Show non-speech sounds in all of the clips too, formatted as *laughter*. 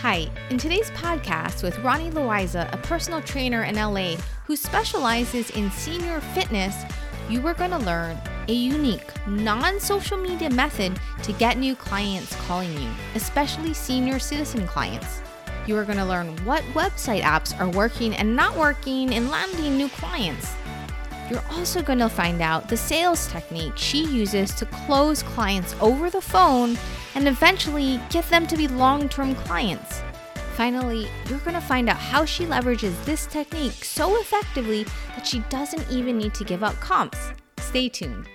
Hi, in today's podcast with Ronnie Loiza, a personal trainer in LA who specializes in senior fitness, you are going to learn a unique, non social media method to get new clients calling you, especially senior citizen clients. You are going to learn what website apps are working and not working in landing new clients. You're also going to find out the sales technique she uses to close clients over the phone and eventually get them to be long term clients. Finally, you're going to find out how she leverages this technique so effectively that she doesn't even need to give up comps. Stay tuned.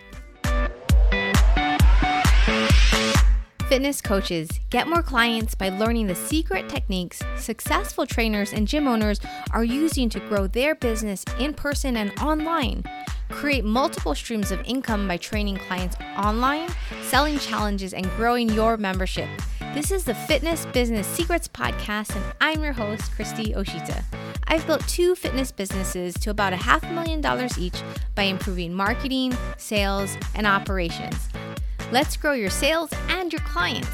Fitness coaches get more clients by learning the secret techniques successful trainers and gym owners are using to grow their business in person and online. Create multiple streams of income by training clients online, selling challenges, and growing your membership. This is the Fitness Business Secrets Podcast, and I'm your host, Christy Oshita. I've built two fitness businesses to about a half million dollars each by improving marketing, sales, and operations. Let's grow your sales and your clients.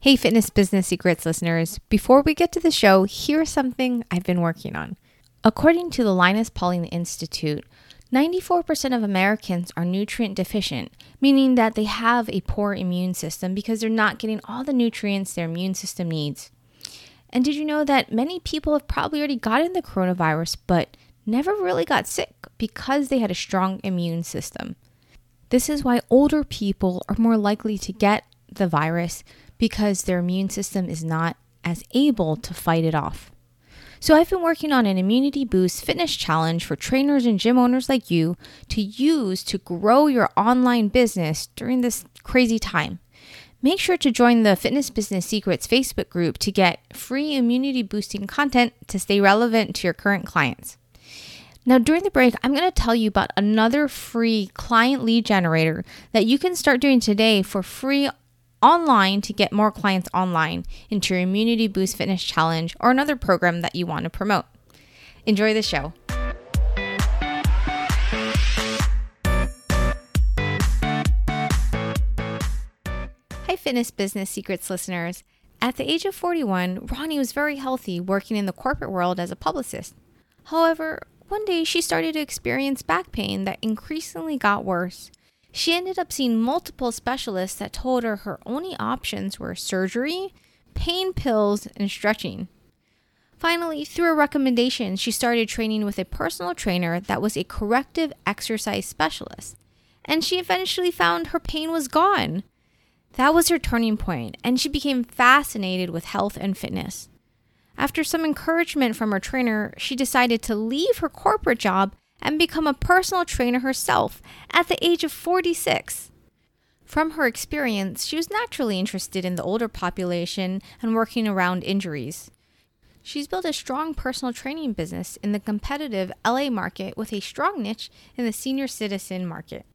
Hey, Fitness Business Secrets listeners. Before we get to the show, here's something I've been working on. According to the Linus Pauling Institute, 94% of Americans are nutrient deficient, meaning that they have a poor immune system because they're not getting all the nutrients their immune system needs. And did you know that many people have probably already gotten the coronavirus but never really got sick because they had a strong immune system? This is why older people are more likely to get the virus because their immune system is not as able to fight it off. So, I've been working on an immunity boost fitness challenge for trainers and gym owners like you to use to grow your online business during this crazy time. Make sure to join the Fitness Business Secrets Facebook group to get free immunity boosting content to stay relevant to your current clients. Now, during the break, I'm going to tell you about another free client lead generator that you can start doing today for free online to get more clients online into your Immunity Boost Fitness Challenge or another program that you want to promote. Enjoy the show. Hi, Fitness Business Secrets listeners. At the age of 41, Ronnie was very healthy working in the corporate world as a publicist. However, one day she started to experience back pain that increasingly got worse. She ended up seeing multiple specialists that told her her only options were surgery, pain pills, and stretching. Finally, through a recommendation, she started training with a personal trainer that was a corrective exercise specialist. And she eventually found her pain was gone. That was her turning point, and she became fascinated with health and fitness. After some encouragement from her trainer, she decided to leave her corporate job and become a personal trainer herself at the age of 46. From her experience, she was naturally interested in the older population and working around injuries. She's built a strong personal training business in the competitive LA market with a strong niche in the senior citizen market.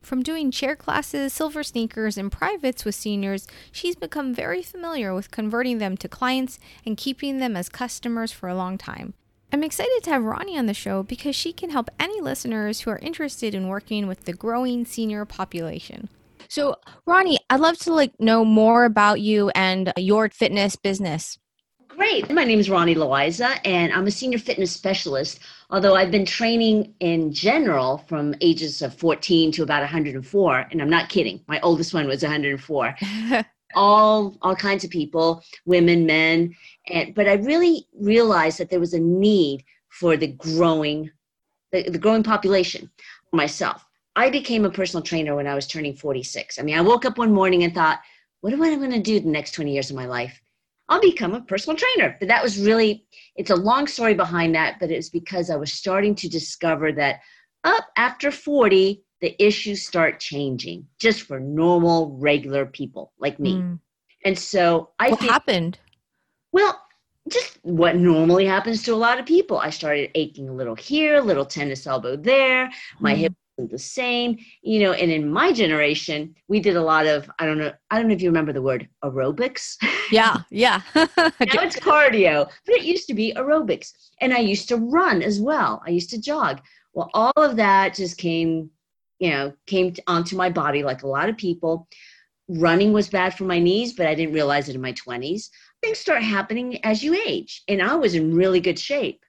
From doing chair classes, silver sneakers, and privates with seniors, she's become very familiar with converting them to clients and keeping them as customers for a long time. I'm excited to have Ronnie on the show because she can help any listeners who are interested in working with the growing senior population. So, Ronnie, I'd love to like know more about you and your fitness business. Great. My name is Ronnie Loiza, and I'm a senior fitness specialist. Although I've been training in general from ages of 14 to about 104, and I'm not kidding. My oldest one was 104. *laughs* all all kinds of people, women, men, and but I really realized that there was a need for the growing the, the growing population myself. I became a personal trainer when I was turning 46. I mean, I woke up one morning and thought, what am I going to do the next 20 years of my life? I'll become a personal trainer. But that was really, it's a long story behind that, but it was because I was starting to discover that up after 40, the issues start changing just for normal, regular people like me. Mm. And so I What think, happened? Well, just what normally happens to a lot of people. I started aching a little here, a little tennis elbow there. My mm. hip the same you know and in my generation we did a lot of i don't know i don't know if you remember the word aerobics *laughs* yeah yeah *laughs* now it's cardio but it used to be aerobics and i used to run as well i used to jog well all of that just came you know came onto my body like a lot of people running was bad for my knees, but I didn't realize it in my 20s. Things start happening as you age. And I was in really good shape.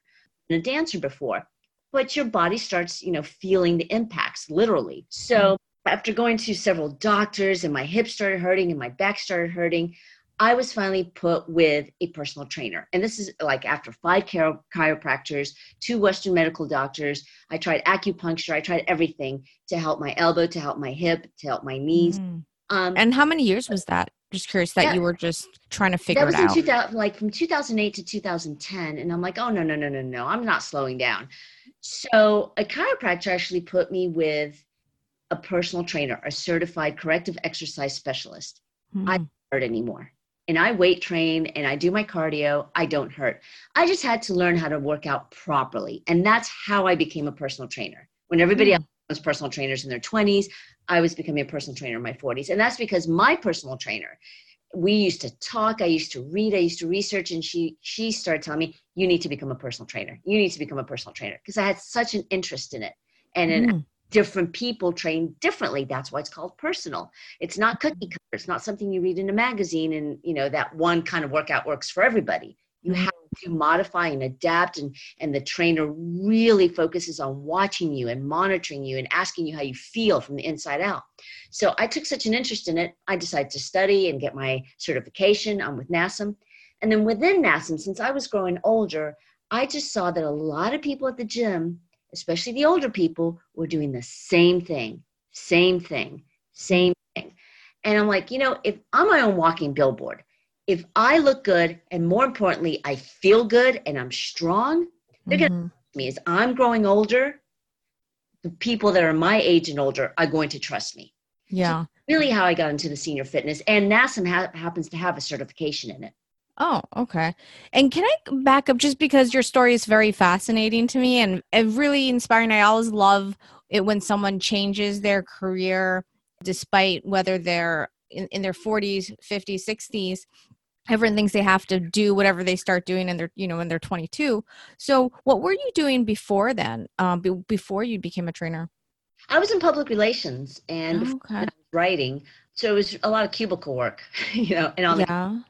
And a dancer before. But your body starts, you know, feeling the impacts literally. So mm-hmm. after going to several doctors and my hips started hurting and my back started hurting, I was finally put with a personal trainer. And this is like after five chiro- chiropractors, two Western medical doctors. I tried acupuncture, I tried everything to help my elbow, to help my hip, to help my knees. Mm. Um, and how many years was that? Just curious that yeah, you were just trying to figure it out. That was in 2000, like from 2008 to 2010. And I'm like, oh, no, no, no, no, no, I'm not slowing down. So a chiropractor actually put me with a personal trainer, a certified corrective exercise specialist. Mm-hmm. I hurt anymore. And I weight train and I do my cardio. I don't hurt. I just had to learn how to work out properly. And that's how I became a personal trainer. When everybody mm-hmm. else was personal trainers in their 20s, I was becoming a personal trainer in my 40s. And that's because my personal trainer, we used to talk, I used to read, I used to research, and she she started telling me, you need to become a personal trainer. You need to become a personal trainer. Because I had such an interest in it. And in mm different people train differently. That's why it's called personal. It's not cookie cutter. It's not something you read in a magazine and you know that one kind of workout works for everybody. You mm-hmm. have to modify and adapt and and the trainer really focuses on watching you and monitoring you and asking you how you feel from the inside out. So i took such an interest in it i decided to study and get my certification. I'm with NASM and then within NASM since i was growing older i just saw that a lot of people at the gym especially the older people, were doing the same thing, same thing, same thing. And I'm like, you know, if I'm my own walking billboard, if I look good and more importantly, I feel good and I'm strong, they're mm-hmm. going to me as I'm growing older. The people that are my age and older are going to trust me. Yeah. So really, how I got into the senior fitness, and NASM ha- happens to have a certification in it. Oh, okay. And can I back up just because your story is very fascinating to me and, and really inspiring? I always love it when someone changes their career despite whether they're in, in their 40s, 50s, 60s. Everyone thinks they have to do whatever they start doing and they're, you know, when they're 22. So, what were you doing before then, um, be, before you became a trainer? I was in public relations and oh, okay. writing. So it was a lot of cubicle work, *laughs* you know, and all yeah. the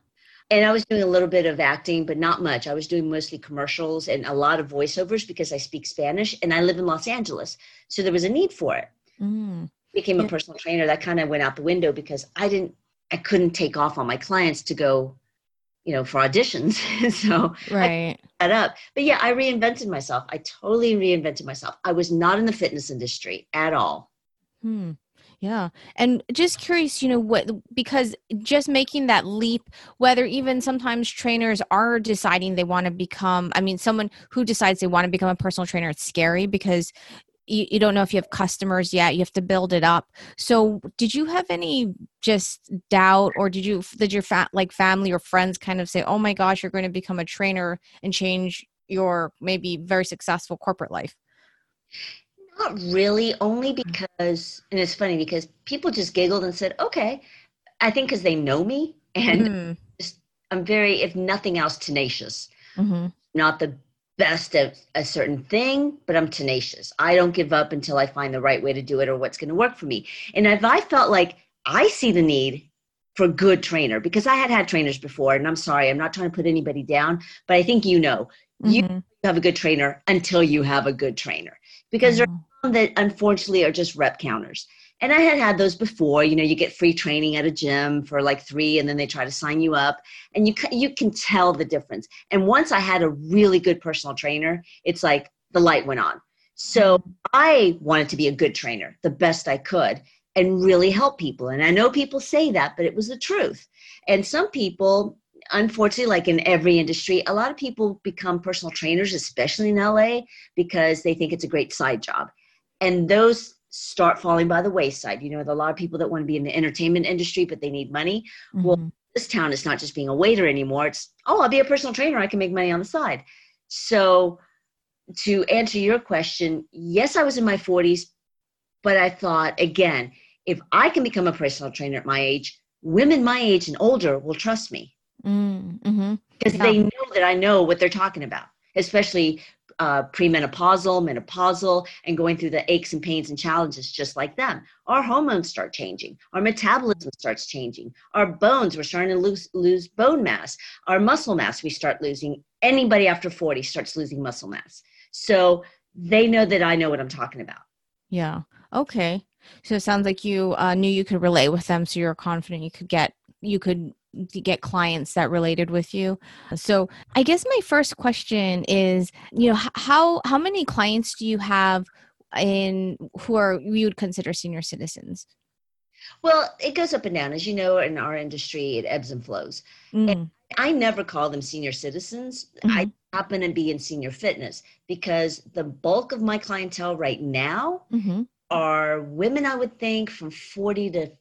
and I was doing a little bit of acting, but not much. I was doing mostly commercials and a lot of voiceovers because I speak Spanish and I live in Los Angeles. So there was a need for it. Mm. Became a personal trainer. That kind of went out the window because I didn't, I couldn't take off on my clients to go, you know, for auditions. *laughs* so right. I that up. But yeah, I reinvented myself. I totally reinvented myself. I was not in the fitness industry at all. Hmm. Yeah. And just curious, you know, what, because just making that leap, whether even sometimes trainers are deciding they want to become, I mean, someone who decides they want to become a personal trainer, it's scary because you, you don't know if you have customers yet. You have to build it up. So, did you have any just doubt, or did you, did your fa- like family or friends kind of say, oh my gosh, you're going to become a trainer and change your maybe very successful corporate life? Not really, only mm. because, and it's funny because people just giggled and said, okay. I think because they know me and mm just, I'm very, if nothing else, tenacious. Mm-hmm. Not the best at a certain thing, but I'm tenacious. I don't give up until I find the right way to do it or what's going to work for me. And if I felt like I see the need for a good trainer, because I had had trainers before, and I'm sorry, I'm not trying to put anybody down, but I think you know, mm-hmm. you have a good trainer until you have a good trainer because mm-hmm. there are that unfortunately are just rep counters. And I had had those before. You know, you get free training at a gym for like three, and then they try to sign you up, and you you can tell the difference. And once I had a really good personal trainer, it's like the light went on. So. I wanted to be a good trainer, the best I could, and really help people. And I know people say that, but it was the truth. And some people, unfortunately, like in every industry, a lot of people become personal trainers, especially in LA, because they think it's a great side job. And those start falling by the wayside. You know, there are a lot of people that want to be in the entertainment industry, but they need money. Mm-hmm. Well, this town is not just being a waiter anymore. It's, oh, I'll be a personal trainer. I can make money on the side. So, to answer your question, yes, I was in my 40s, but I thought, again, if I can become a personal trainer at my age, women my age and older will trust me. Mm, mm-hmm. Because mm-hmm. yeah. they know that I know what they're talking about, especially uh, premenopausal, menopausal, and going through the aches and pains and challenges just like them. Our hormones start changing. Our metabolism starts changing. Our bones, we're starting to lose, lose bone mass. Our muscle mass, we start losing. Anybody after 40 starts losing muscle mass. So they know that I know what I'm talking about. Yeah. Okay. So it sounds like you uh, knew you could relate with them, so you're confident you could get you could get clients that related with you. So I guess my first question is, you know, how how many clients do you have in who are you would consider senior citizens? Well, it goes up and down. As you know, in our industry, it ebbs and flows. Mm. And I never call them senior citizens. Mm-hmm. I happen to be in senior fitness because the bulk of my clientele right now mm-hmm. are women, I would think, from 40 to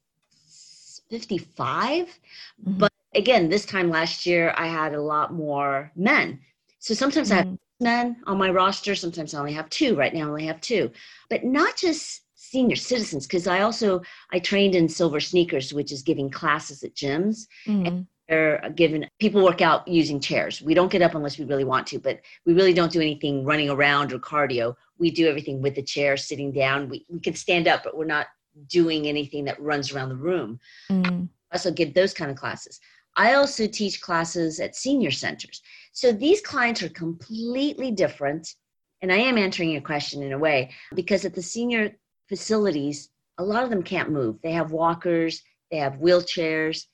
55. Mm-hmm. But again, this time last year, I had a lot more men. So sometimes mm-hmm. I have mm-hmm. men on my roster. Sometimes I only have two. Right now, I only have two. But not just senior citizens, because I also I trained in Silver Sneakers, which is giving classes at gyms. Mm-hmm. And they're given people work out using chairs. We don't get up unless we really want to, but we really don't do anything running around or cardio. We do everything with the chair, sitting down. We we can stand up, but we're not doing anything that runs around the room. Mm. I also give those kind of classes. I also teach classes at senior centers. So these clients are completely different. And I am answering your question in a way because at the senior facilities, a lot of them can't move. They have walkers, they have wheelchairs,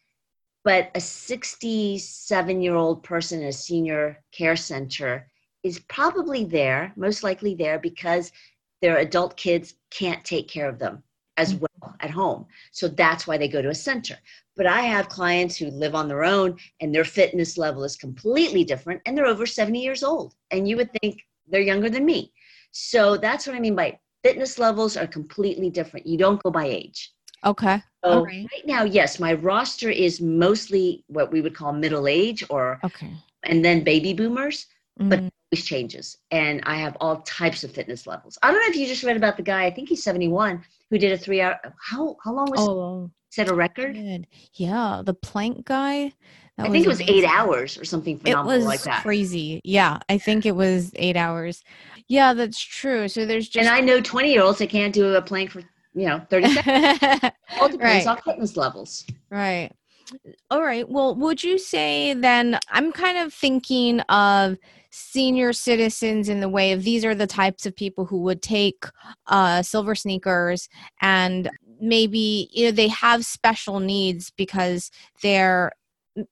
but a 67 year old person in a senior care center is probably there, most likely there because their adult kids can't take care of them as mm. well at home. So that's why they go to a center. But I have clients who live on their own and their fitness level is completely different and they're over 70 years old. And you would think they're younger than me. So that's what I mean by fitness levels are completely different. You don't go by age. Okay. So right. right now, yes, my roster is mostly what we would call middle age or okay. and then baby boomers, mm-hmm. but always changes. And I have all types of fitness levels. I don't know if you just read about the guy, I think he's 71 who did a three hour. How how long was oh, set a record? Good. Yeah, the plank guy. I think it was amazing. eight hours or something phenomenal it was like that. Crazy. Yeah, I think it was eight hours. Yeah, that's true. So there's just and I know twenty year olds that can't do a plank for you know thirty *laughs* seconds. All depends right. on fitness levels. Right. All right. Well, would you say then? I'm kind of thinking of senior citizens in the way of these are the types of people who would take uh, silver sneakers and maybe you know they have special needs because they're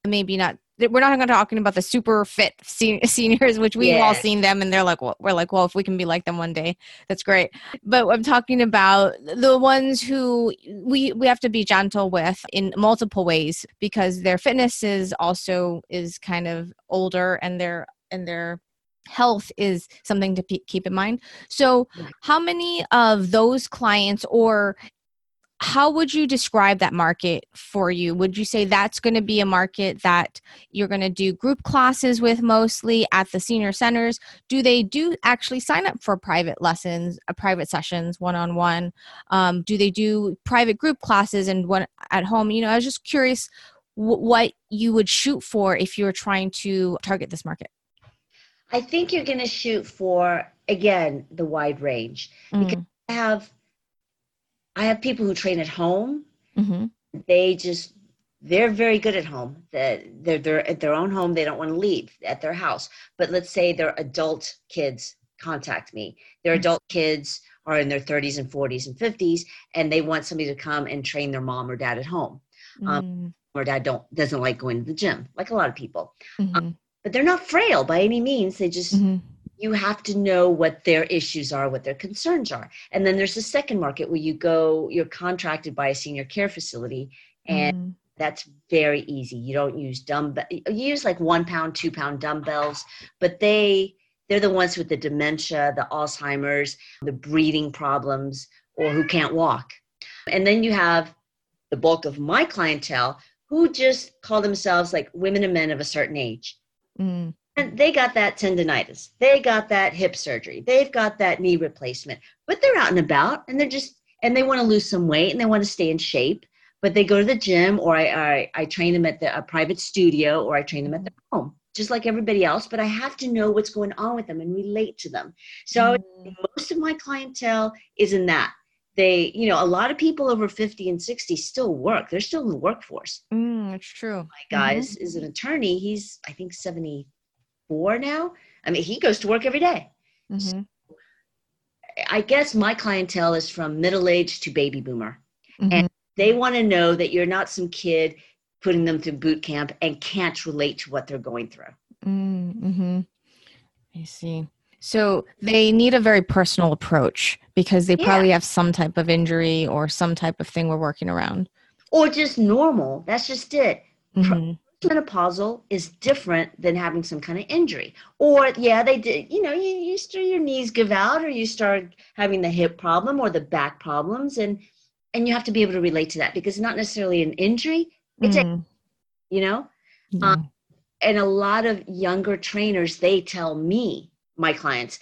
maybe not we're not talking about the super fit *laughs* seniors, which we've yeah. all seen them, and they're like, well, we're like, well, if we can be like them one day, that's great. But I'm talking about the ones who we we have to be gentle with in multiple ways because their fitness is also is kind of older, and their and their health is something to p- keep in mind. So, how many of those clients or how would you describe that market for you? Would you say that's going to be a market that you're going to do group classes with mostly at the senior centers? Do they do actually sign up for private lessons, uh, private sessions, one on one? Do they do private group classes and one at home? You know, I was just curious w- what you would shoot for if you were trying to target this market. I think you're going to shoot for again the wide range mm. because I have I have people who train at home. Mm-hmm. They just they're very good at home. They're, they're at their own home. They don't want to leave at their house. But let's say their adult kids contact me. Their mm-hmm. adult kids are in their 30s and 40s and 50s, and they want somebody to come and train their mom or dad at home. Um, mm. Or dad don't doesn't like going to the gym, like a lot of people. Mm-hmm. Um, but they're not frail by any means. They just mm-hmm. you have to know what their issues are, what their concerns are. And then there's a second market where you go, you're contracted by a senior care facility, and mm-hmm. that's very easy. You don't use dumbbell. You use like one pound, two pound dumbbells, but they they're the ones with the dementia, the Alzheimer's, the breathing problems, or who can't walk. And then you have the bulk of my clientele who just call themselves like women and men of a certain age. Mm. And they got that tendonitis. They got that hip surgery. They've got that knee replacement. But they're out and about and they're just, and they want to lose some weight and they want to stay in shape. But they go to the gym or I, I, I train them at the, a private studio or I train them at their home. just like everybody else, but I have to know what's going on with them and relate to them. So Mm. most of my clientele is in that. They, you know, a lot of people over 50 and 60 still work. They're still in the workforce. Mm, it's true. My guys is an attorney. He's, I think, 74 now. I mean, he goes to work every day. hmm I guess my clientele is from middle age to baby boomer. hmm They want to know that you're not some kid putting them through boot camp and can't relate to what they're going through. Mm-hmm. I see. So they need a very personal approach because they Yeah. probably have some type of injury or some type of thing we're working around. Or just normal. That's just it. Mhm. menopausal is different than having some kind of injury. Or yeah, they did, you know, you, you start your knees give out or you start having the hip problem or the back problems and and you have to be able to relate to that because it's not necessarily an injury, it's a, Mm. you know. Um, And a lot of younger trainers, they tell me, my clients,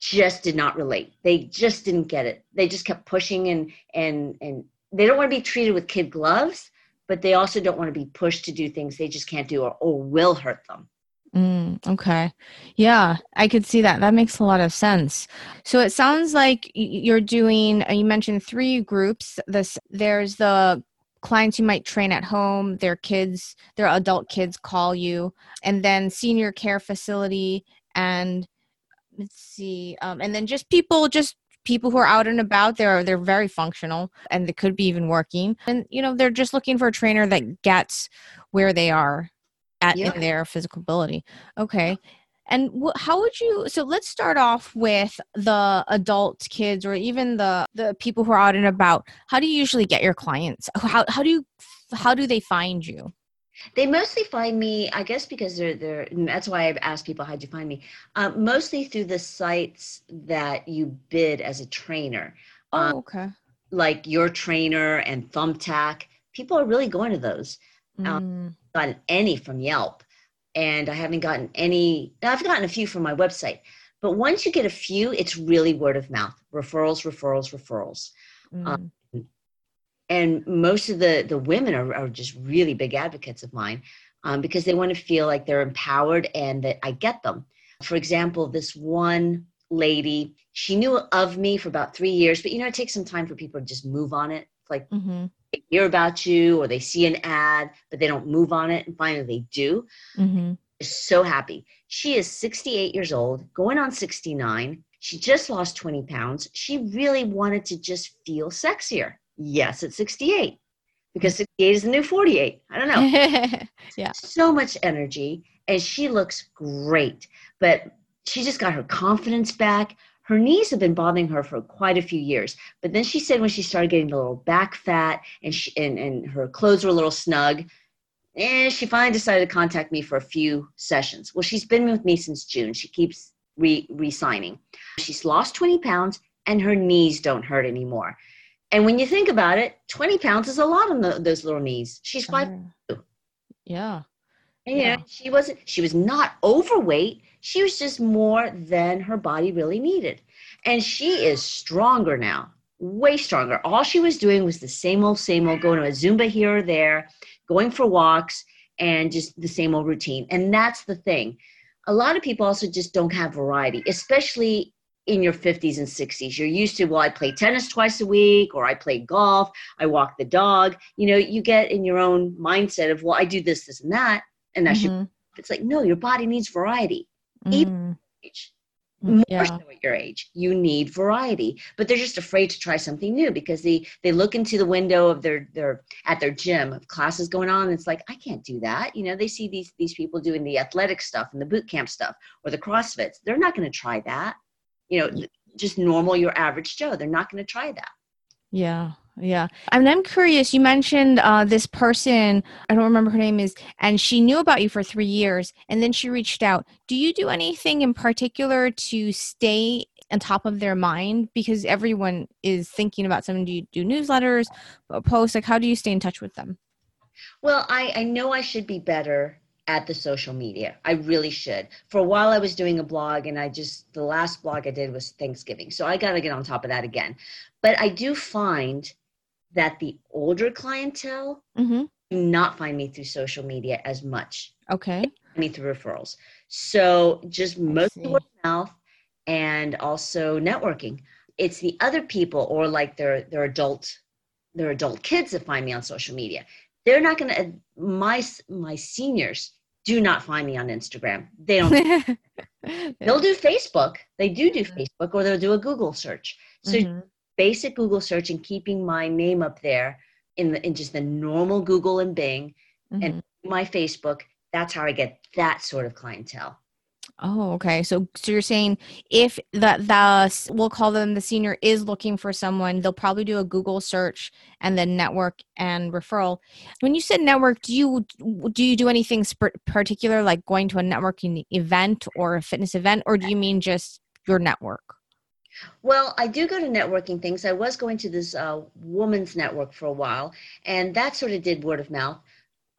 just did not relate. They just didn't get it. They just kept pushing and and and they don't want to be treated with kid gloves, but they also don't want to be pushed to do things they just can't do or, or will hurt them. Mm, okay. Yeah, I could see that. That makes a lot of sense. So it sounds like you're doing, uh, you mentioned three groups. This there's the clients you might train at home, their kids, their adult kids call you, and then senior care facility and let's see, um, and then just people just people who are out and about they're they're very functional and they could be even working. And you know they're just looking for a trainer that gets where they are at Yeah. in their physical ability. Okay and wh- how would you so let's start off with the adult kids or even the the people who are out and about. How do you usually get your clients? How, how do you how do they find you They mostly find me, I guess, because they're they're. That's why I've asked people how'd you find me. Uh, mostly through the sites that you bid as a trainer, Um, oh okay like your trainer and Thumbtack. People are really going to those. Mm, gotten any from Yelp, and I haven't gotten any. I've gotten a few from my website, but once you get a few, it's really word of mouth, referrals, referrals, referrals, mm, and most of the the women are, are just really big advocates of mine um, because they want to feel like they're empowered and that I get them. For example, this one lady, she knew of me for about three years, but you know, it takes some time for people to just move on it. It's like mhm, they hear about you or they see an ad, but they don't move on it, and finally they do. mhm, is so happy. She is 68 years old, going on 69. She just lost 20 pounds. She really wanted to just feel sexier. Yes, it's 68, because mm. 68 is the new 48. I don't know. *laughs* yeah. So much energy, and she looks great. But she just got her confidence back. Her knees have been bothering her for quite a few years. But then she said when she started getting a little back fat and, she, and, and her clothes were a little snug, and she finally decided to contact me for a few sessions. Well, she's been with me since June. She keeps re signing. She's lost 20 pounds and her knees don't hurt anymore. And when you think about it, 20 pounds is a lot on the, those little knees. She's five. Sure. yeah And, you know, Yeah. she wasn't. She was not overweight. She was just more than her body really needed, and she is stronger now, way stronger. All she was doing was the same old, same old, going to a Zumba here or there, going for walks, and just the same old routine. And that's the thing. A lot of people also just don't have variety, especially in your 50s and 60s. You're used to, well, I play tennis twice a week, or I play golf, I walk the dog. You know, you get in your own mindset of, well, I do this, this, and that, and that's your Mhm, it's like no your body needs variety. Mhm, age. Mm, more yeah. so at your age. You need variety. But they're just afraid to try something new because they they look into the window of their their at their gym of classes going on and it's like i can't do that. You know they see these these people doing the athletic stuff and the boot camp stuff or the crossfits. They're not going to try that you know just normal your average joe they're not going to try that Yeah, yeah. And I'm curious. You mentioned uh, this person. I don't remember her name is, and she knew about you for three years, and then she reached out. Do you do anything in particular to stay on top of their mind because everyone is thinking about something? Do you do newsletters, uh, posts? Like, how do you stay in touch with them? Well, I, I know I should be better at the social media. I really should. For a while, I was doing a blog, and I just, the last blog I did was Thanksgiving. So I got to get on top of that again. But I do find that the older clientele Mm-hmm. do not find me through social media as much. Okay. me through referrals. So just mostly word of mouth and also networking. It's the other people or like their their adult their adult kids that find me on social media. They're not going to my my seniors do not find me on Instagram. They don't *laughs* *laughs* they'll do Facebook. They do do Facebook or they'll do a Google search. So Mhm. basic Google search and keeping my name up there in the in just the normal Google and Bing Mhm. my Facebook, that's how I get that sort of clientele. Oh, okay. So, so you're saying if the the we'll call them the senior is looking for someone, they'll probably do a Google search and then network and referral. When you said network, do you do you do anything sp- particular, like going to a networking event or a fitness event, or do you mean just your network? Well, I do go to networking things. I was going to this uh, woman's network for a while, and that sort of did word of mouth.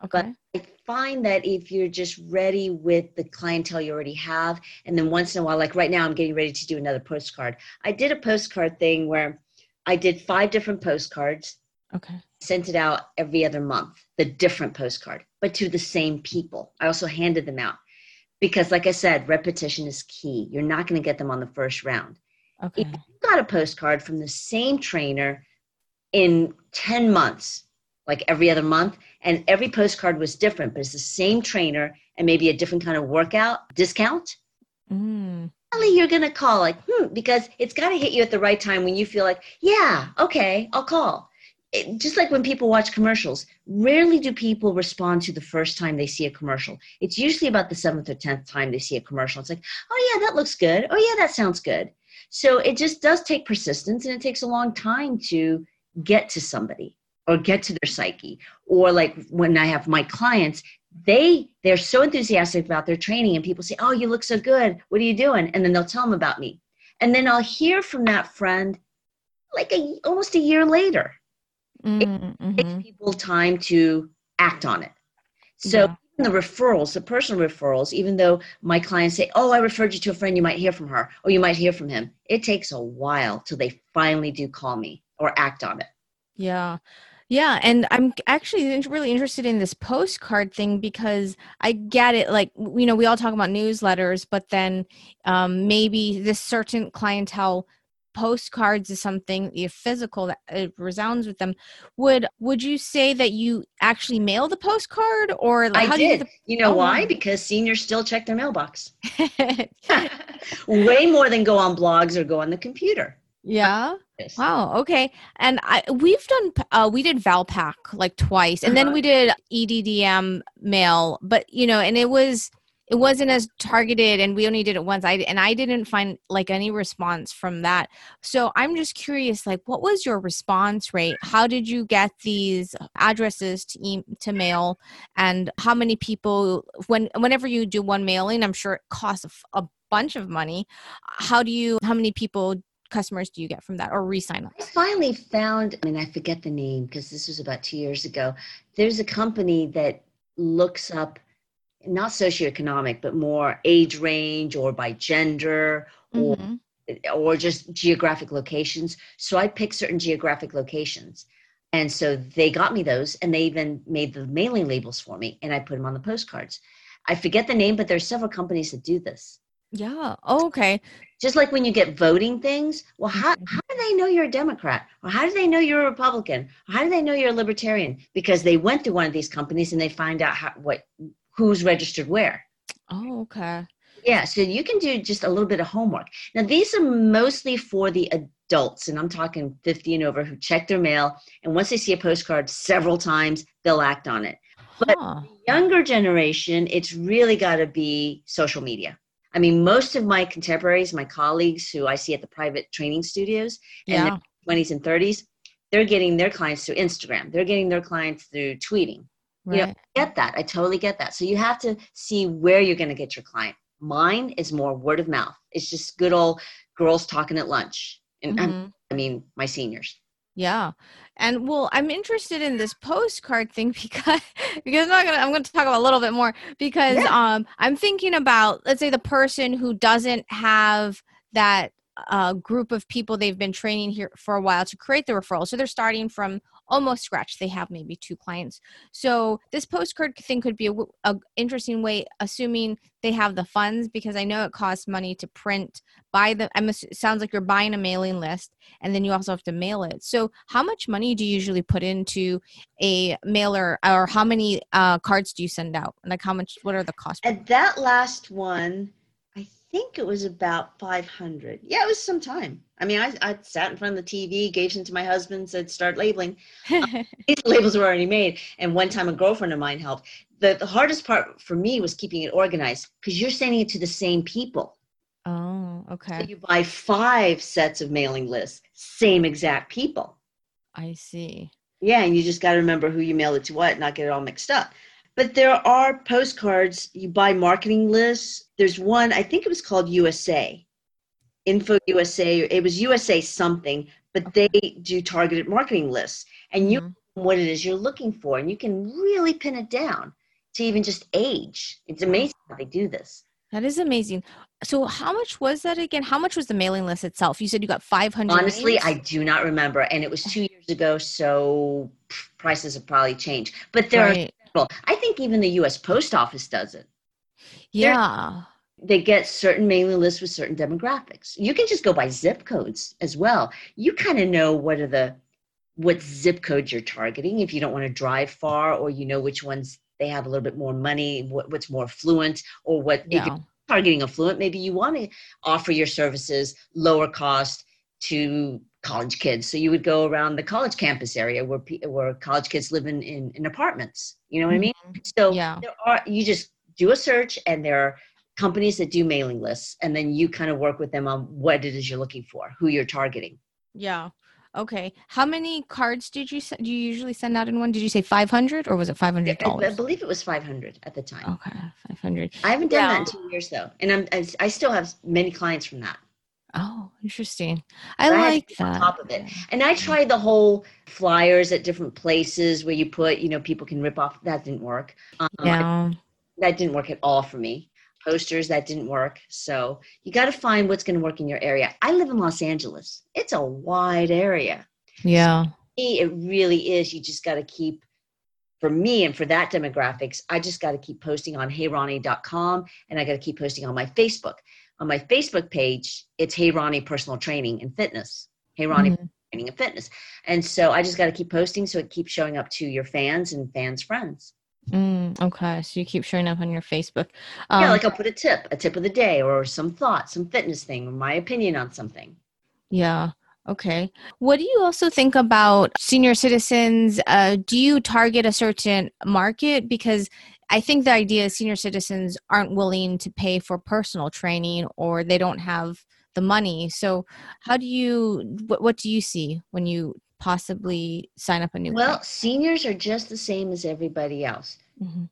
Okay. I find that if you're just ready with the clientele you already have, and then once in a while, like right now, I'm getting ready to do another postcard. I did a postcard thing where I did five different postcards, Okay. sent it out every other month, the different postcard, but to the same people. I also handed them out because, like I said, repetition is key. You're not going to get them on the first round. Okay. If you got a postcard from the same trainer in 10 months, like every other month, and every postcard was different, but it's the same trainer and maybe a different kind of workout discount, Mm. probably you're going to call like, hmm, because it's got to hit you at the right time when you feel like, yeah, okay, I'll call. It, just like when people watch commercials, rarely do people respond to the first time they see a commercial. It's usually about the seventh or tenth time they see a commercial. It's like, oh, yeah, that looks good. Oh, yeah, that sounds good. So it just does take persistence and it takes a long time to get to somebody or get to their psyche. Or like when I have my clients, they they're so enthusiastic about their training and people say, "Oh, you look so good. What are you doing?" And then they'll tell them about me. And then I'll hear from that friend like a, almost a year later. Mm, It takes mhm. people time to act on it. So Yeah. the referrals, the personal referrals, even though my clients say, "Oh, I referred you to a friend, you might hear from her, or you might hear from him," it takes a while till they finally do call me or act on it. Yeah. Yeah, and I'm actually really interested in this postcard thing because I get it. Like, you know, we all talk about newsletters, but then um, maybe this certain clientele postcards is something you physical that it resounds with them. Would Would you say that you actually mail the postcard, or like, I how did. do You know Oh, why? Because seniors still check their mailbox. *laughs* *laughs* Way more than go on blogs or go on the computer. yeah. Yes. Wow. Okay. And I we've done uh we did Valpak like twice, and then Uh-huh. we did EDDM mail, but you know, and it was it wasn't as targeted, and we only did it once. I and I didn't find like any response from that. So I'm just curious, like, what was your response rate? How did you get these addresses to e- to mail, and how many people when whenever you do one mailing, I'm sure it costs a bunch of money. How do you? How many people? Customers do you get from that or re-sign I finally found, I mean, I forget the name because this was about two years ago. There's a company that looks up not socioeconomic, but more age range or by gender or Mhm. or just geographic locations. So I picked certain geographic locations. And so they got me those and they even made the mailing labels for me and I put them on the postcards. I forget the name, but there's several companies that do this. Yeah oh, okay Just like when you get voting things, well, how, Mhm. how do they know you're a Democrat? Or how do they know you're a Republican? Or how do they know you're a Libertarian? Because they went through one of these companies and they find out how, what who's registered where. oh okay Yeah, so you can do just a little bit of homework. Now, these are mostly for the adults, and I'm talking 50 and over who check their mail, and once they see a postcard several times, they'll act on it. But- Huh. Younger generation, it's really got to be social media. I mean, most of my contemporaries, my colleagues who I see at the private training studios, in yeah 20s and 30s, they're getting their clients through Instagram. They're getting their clients through tweeting. you know, right get that. I totally get that. So you have to see where you're going to get your client. Mine is more word of mouth. It's just good old girls talking at lunch. And Mhm. I mean, my seniors. Yeah and well i'm interested in this postcard thing *laughs* because because i'm not gonna i'm gonna talk about a little bit more because um i'm thinking about let's say the person who doesn't have that a group of people they've been training here for a while to create the referral. So they're starting from almost scratch. They have maybe two clients. So this postcard thing could be a, a interesting way, assuming they have the funds, because I know it costs money to print. Buy the. I'm. Sounds like you're buying a mailing list, and then you also have to mail it. So how much money do you usually put into a mailer, or how many uh, cards do you send out? Like how much? What are the costs? At that last one I think it was about 500. Yeah, it was some time. I mean, I, I sat in front of the TV, gave some to my husband, said, start labeling. um, *laughs* these labels were already made. And one time a girlfriend of mine helped. The, the hardest part for me was keeping it organized because you're sending it to the same people. Oh, okay. So you buy five sets of mailing lists, same exact people. I see. Yeah, and you just got to remember who you mail it to what, not get it all mixed up. But there are postcards, you buy marketing lists. There's one, I think it was called USA, Info USA. It was USA something, but they do targeted marketing lists. And you mm-hmm. know what it is you're looking for, and you can really pin it down to even just age. It's amazing how they do this. That is amazing. So, how much was that again? How much was the mailing list itself? You said you got 500. Honestly, names? I do not remember. And it was two years ago. So, prices have probably changed. But there right. are I think even the U.S. Post Office does it. Yeah. They're, they get certain mailing lists with certain demographics. You can just go by zip codes as well. You kind of know what are the what zip codes you're targeting if you don't want to drive far, or you know which ones they have a little bit more money, what, what's more affluent, or what yeah. if you're targeting affluent, maybe you want to offer your services lower cost to college kids. So you would go around the college campus area where where college kids live in in, in apartments. You know what mm-hmm. I mean? So yeah. there are you just do a search and there are companies that do mailing lists and then you kind of work with them on what it is you're looking for, who you're targeting. Yeah. Okay. How many cards did you do you usually send out in one? Did you say 500 or was it $500? I, I believe it was 500 at the time. Okay. 500. I haven't done yeah. that in 2 years though. And I'm I, I still have many clients from that. Oh, interesting. I like that. On top of it. And I tried the whole flyers at different places where you put, you know, people can rip off. That didn't work. Um, yeah. that didn't work at all for me. Posters, that didn't work. So you got to find what's going to work in your area. I live in Los Angeles. It's a wide area. Yeah. So me, it really is. You just got to keep for me and for that demographics, I just got to keep posting on heyronnie.com and I got to keep posting on my Facebook on my Facebook page, it's Hey Ronnie Personal Training and Fitness. Hey Ronnie mm-hmm. Training and Fitness. And so I just got to keep posting so it keeps showing up to your fans and fans' friends. Mm, okay, so you keep showing up on your Facebook. Um, yeah, like I'll put a tip, a tip of the day, or some thought, some fitness thing, or my opinion on something. Yeah. Okay. What do you also think about senior citizens? Uh, do you target a certain market? Because I think the idea is senior citizens aren't willing to pay for personal training or they don't have the money. So, how do you, what, what do you see when you possibly sign up a new Well, client? seniors are just the same as everybody else. Mm-hmm.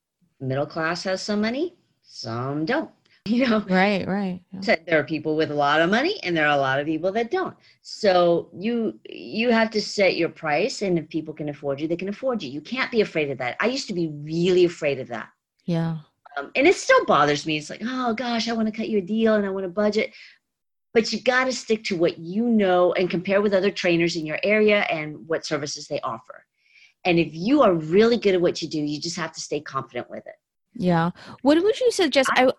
Middle class has some money, some don't. *laughs* You know, right, right. Yeah. So there are people with a lot of money, and there are a lot of people that don't. So you you have to set your price, and if people can afford you, they can afford you. You can't be afraid of that. I used to be really afraid of that. Yeah. Um, and it still bothers me. It's like, oh gosh, I want to cut you a deal, and I want to budget. But you got to stick to what you know and compare with other trainers in your area and what services they offer. And if you are really good at what you do, you just have to stay confident with it. Yeah. What would you suggest? I,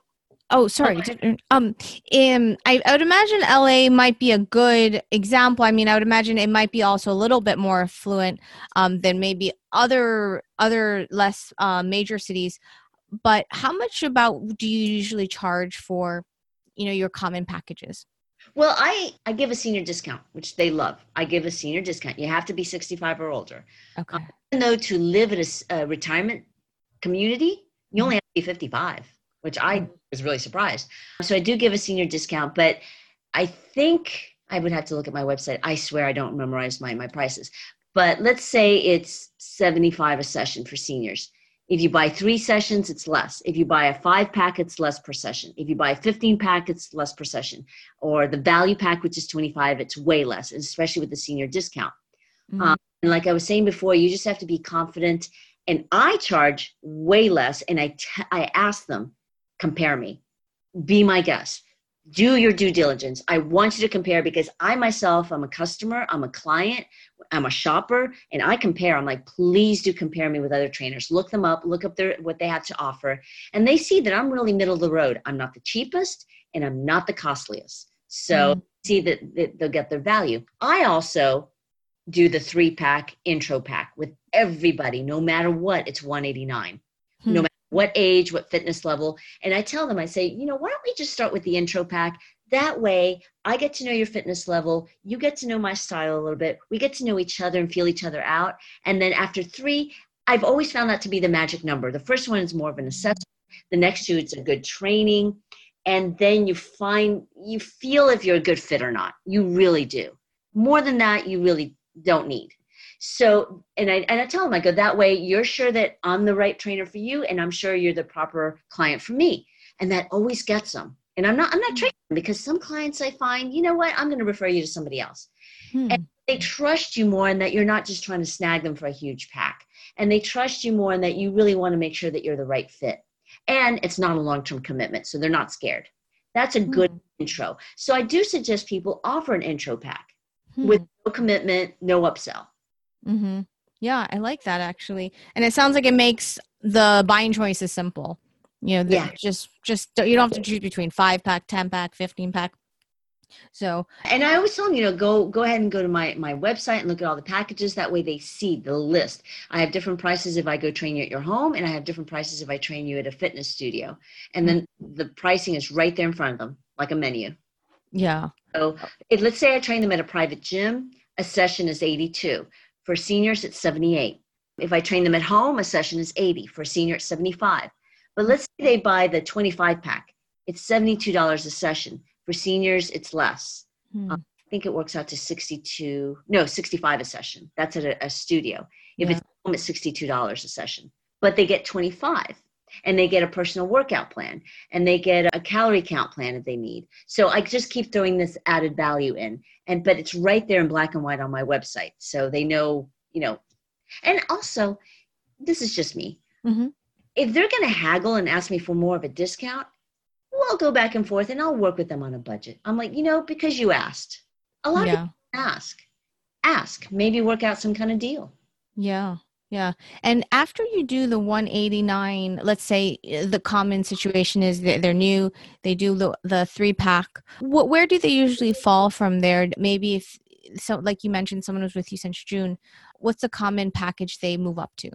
Oh, sorry. Okay. Um, um, I, I would imagine LA might be a good example. I mean, I would imagine it might be also a little bit more fluent um, than maybe other other less uh, major cities. But how much about do you usually charge for, you know, your common packages? Well, I I give a senior discount, which they love. I give a senior discount. You have to be 65 or older. Okay. Um, even though to live at a, retirement community, you only have to be 55 which I was really surprised. So I do give a senior discount, but I think I would have to look at my website. I swear I don't memorize my, my prices. But let's say it's 75 a session for seniors. If you buy three sessions, it's less. If you buy a five pack, it's less per session. If you buy 15 pack, it's less per session. Or the value pack, which is 25, it's way less, especially with the senior discount. Mm-hmm. Um, and like I was saying before, you just have to be confident. And I charge way less. And I, t- I ask them, compare me be my guest do your due diligence. I want you to compare because I myself, I'm a customer, I'm a client, I'm a shopper, and I compare. I'm like, please do compare me with other trainers. Look them up, look up their what they have to offer, and they see that I'm really middle of the road. I'm not the cheapest, and I'm not the costliest. So mm. see that, that they'll get their value. I also do the three pack intro pack with everybody, no matter what. It's 189, hmm. no matter what age, what fitness level. And I tell them, I say, you know, why don't we just start with the intro pack? That way, I get to know your fitness level. You get to know my style a little bit. We get to know each other and feel each other out. And then after three, I've always found that to be the magic number. The first one is more of an assessment. The next two, it's a good training. And then you find, you feel if you're a good fit or not. You really do. More than that, you really don't need. So, and I, and I tell them, I go, that way you're sure that I'm the right trainer for you, and I'm sure you're the proper client for me. And that always gets them. And I'm not, I'm not mm-hmm. training because some clients I find, you know what, I'm going to refer you to somebody else. Hmm. And they trust you more and that you're not just trying to snag them for a huge pack. And they trust you more and that you really want to make sure that you're the right fit. And it's not a long term commitment, so they're not scared. That's a good hmm. intro. So I do suggest people offer an intro pack hmm. with no commitment, no upsell. Mm-hmm. Yeah, I like that actually, and it sounds like it makes the buying choices simple. You know, yeah. just just you don't have to choose between five pack, ten pack, fifteen pack. So, and I always tell them, you know, go go ahead and go to my my website and look at all the packages. That way, they see the list. I have different prices if I go train you at your home, and I have different prices if I train you at a fitness studio. And then the pricing is right there in front of them, like a menu. Yeah. So, if, let's say I train them at a private gym, a session is eighty two. For seniors, it's 78. If I train them at home, a session is 80. For a senior, it's 75. But let's say they buy the 25 pack. It's $72 a session. For seniors, it's less. Hmm. Um, I think it works out to 62, no, 65 a session. That's at a, a studio. If yeah. it's home, it's $62 a session. But they get 25 and they get a personal workout plan and they get a calorie count plan if they need. So I just keep throwing this added value in and but it's right there in black and white on my website so they know you know. And also this is just me. Mm-hmm. if they're going to haggle and ask me for more of a discount we'll go back and forth and i'll work with them on a budget. I'm like you know because you asked. A lot yeah. of people ask. Ask. Maybe work out some kind of deal. Yeah yeah. And after you do the 189, let's say uh, the common situation is that they're new, they do the, the three pack. What, where do they usually fall from there? Maybe if, so like you mentioned, someone was with you since June, what's the common package they move up to?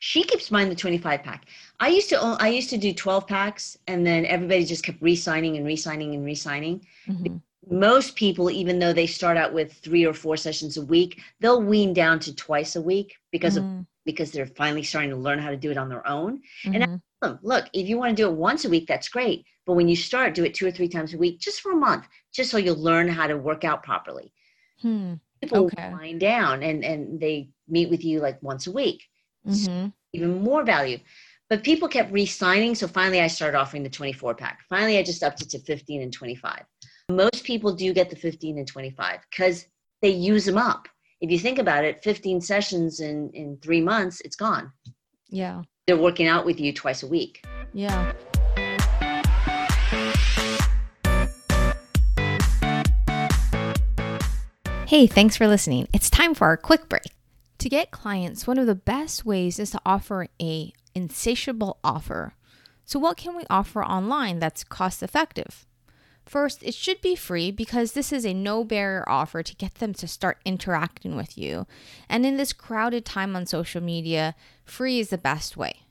She keeps mine the 25 pack. I used to I used to do 12 packs and then everybody just kept re-signing and re-signing and re-signing. Mm-hmm most people, even though they start out with three or four sessions a week, they'll wean down to twice a week because mm. of because they're finally starting to learn how to do it on their own. Mm-hmm. And I them, look, if you want to do it once a week, that's great. But when you start, do it two or three times a week, just for a month, just so you'll learn how to work out properly. Hmm. People okay. wind down and, and they meet with you like once a week. Mm-hmm. So even more value. But people kept re-signing. So finally I started offering the 24 pack. Finally, I just upped it to 15 and 25. Most people do get the 15 and 25 because they use them up if you think about it 15 sessions in in three months it's gone yeah they're working out with you twice a week yeah Hey, thanks for listening. It's time for our quick break. To get clients, one of the best ways is to offer a insatiable offer. So what can we offer online that's cost effective? First, it should be free because this is a no barrier offer to get them to start interacting with you. And in this crowded time on social media, free is the best way.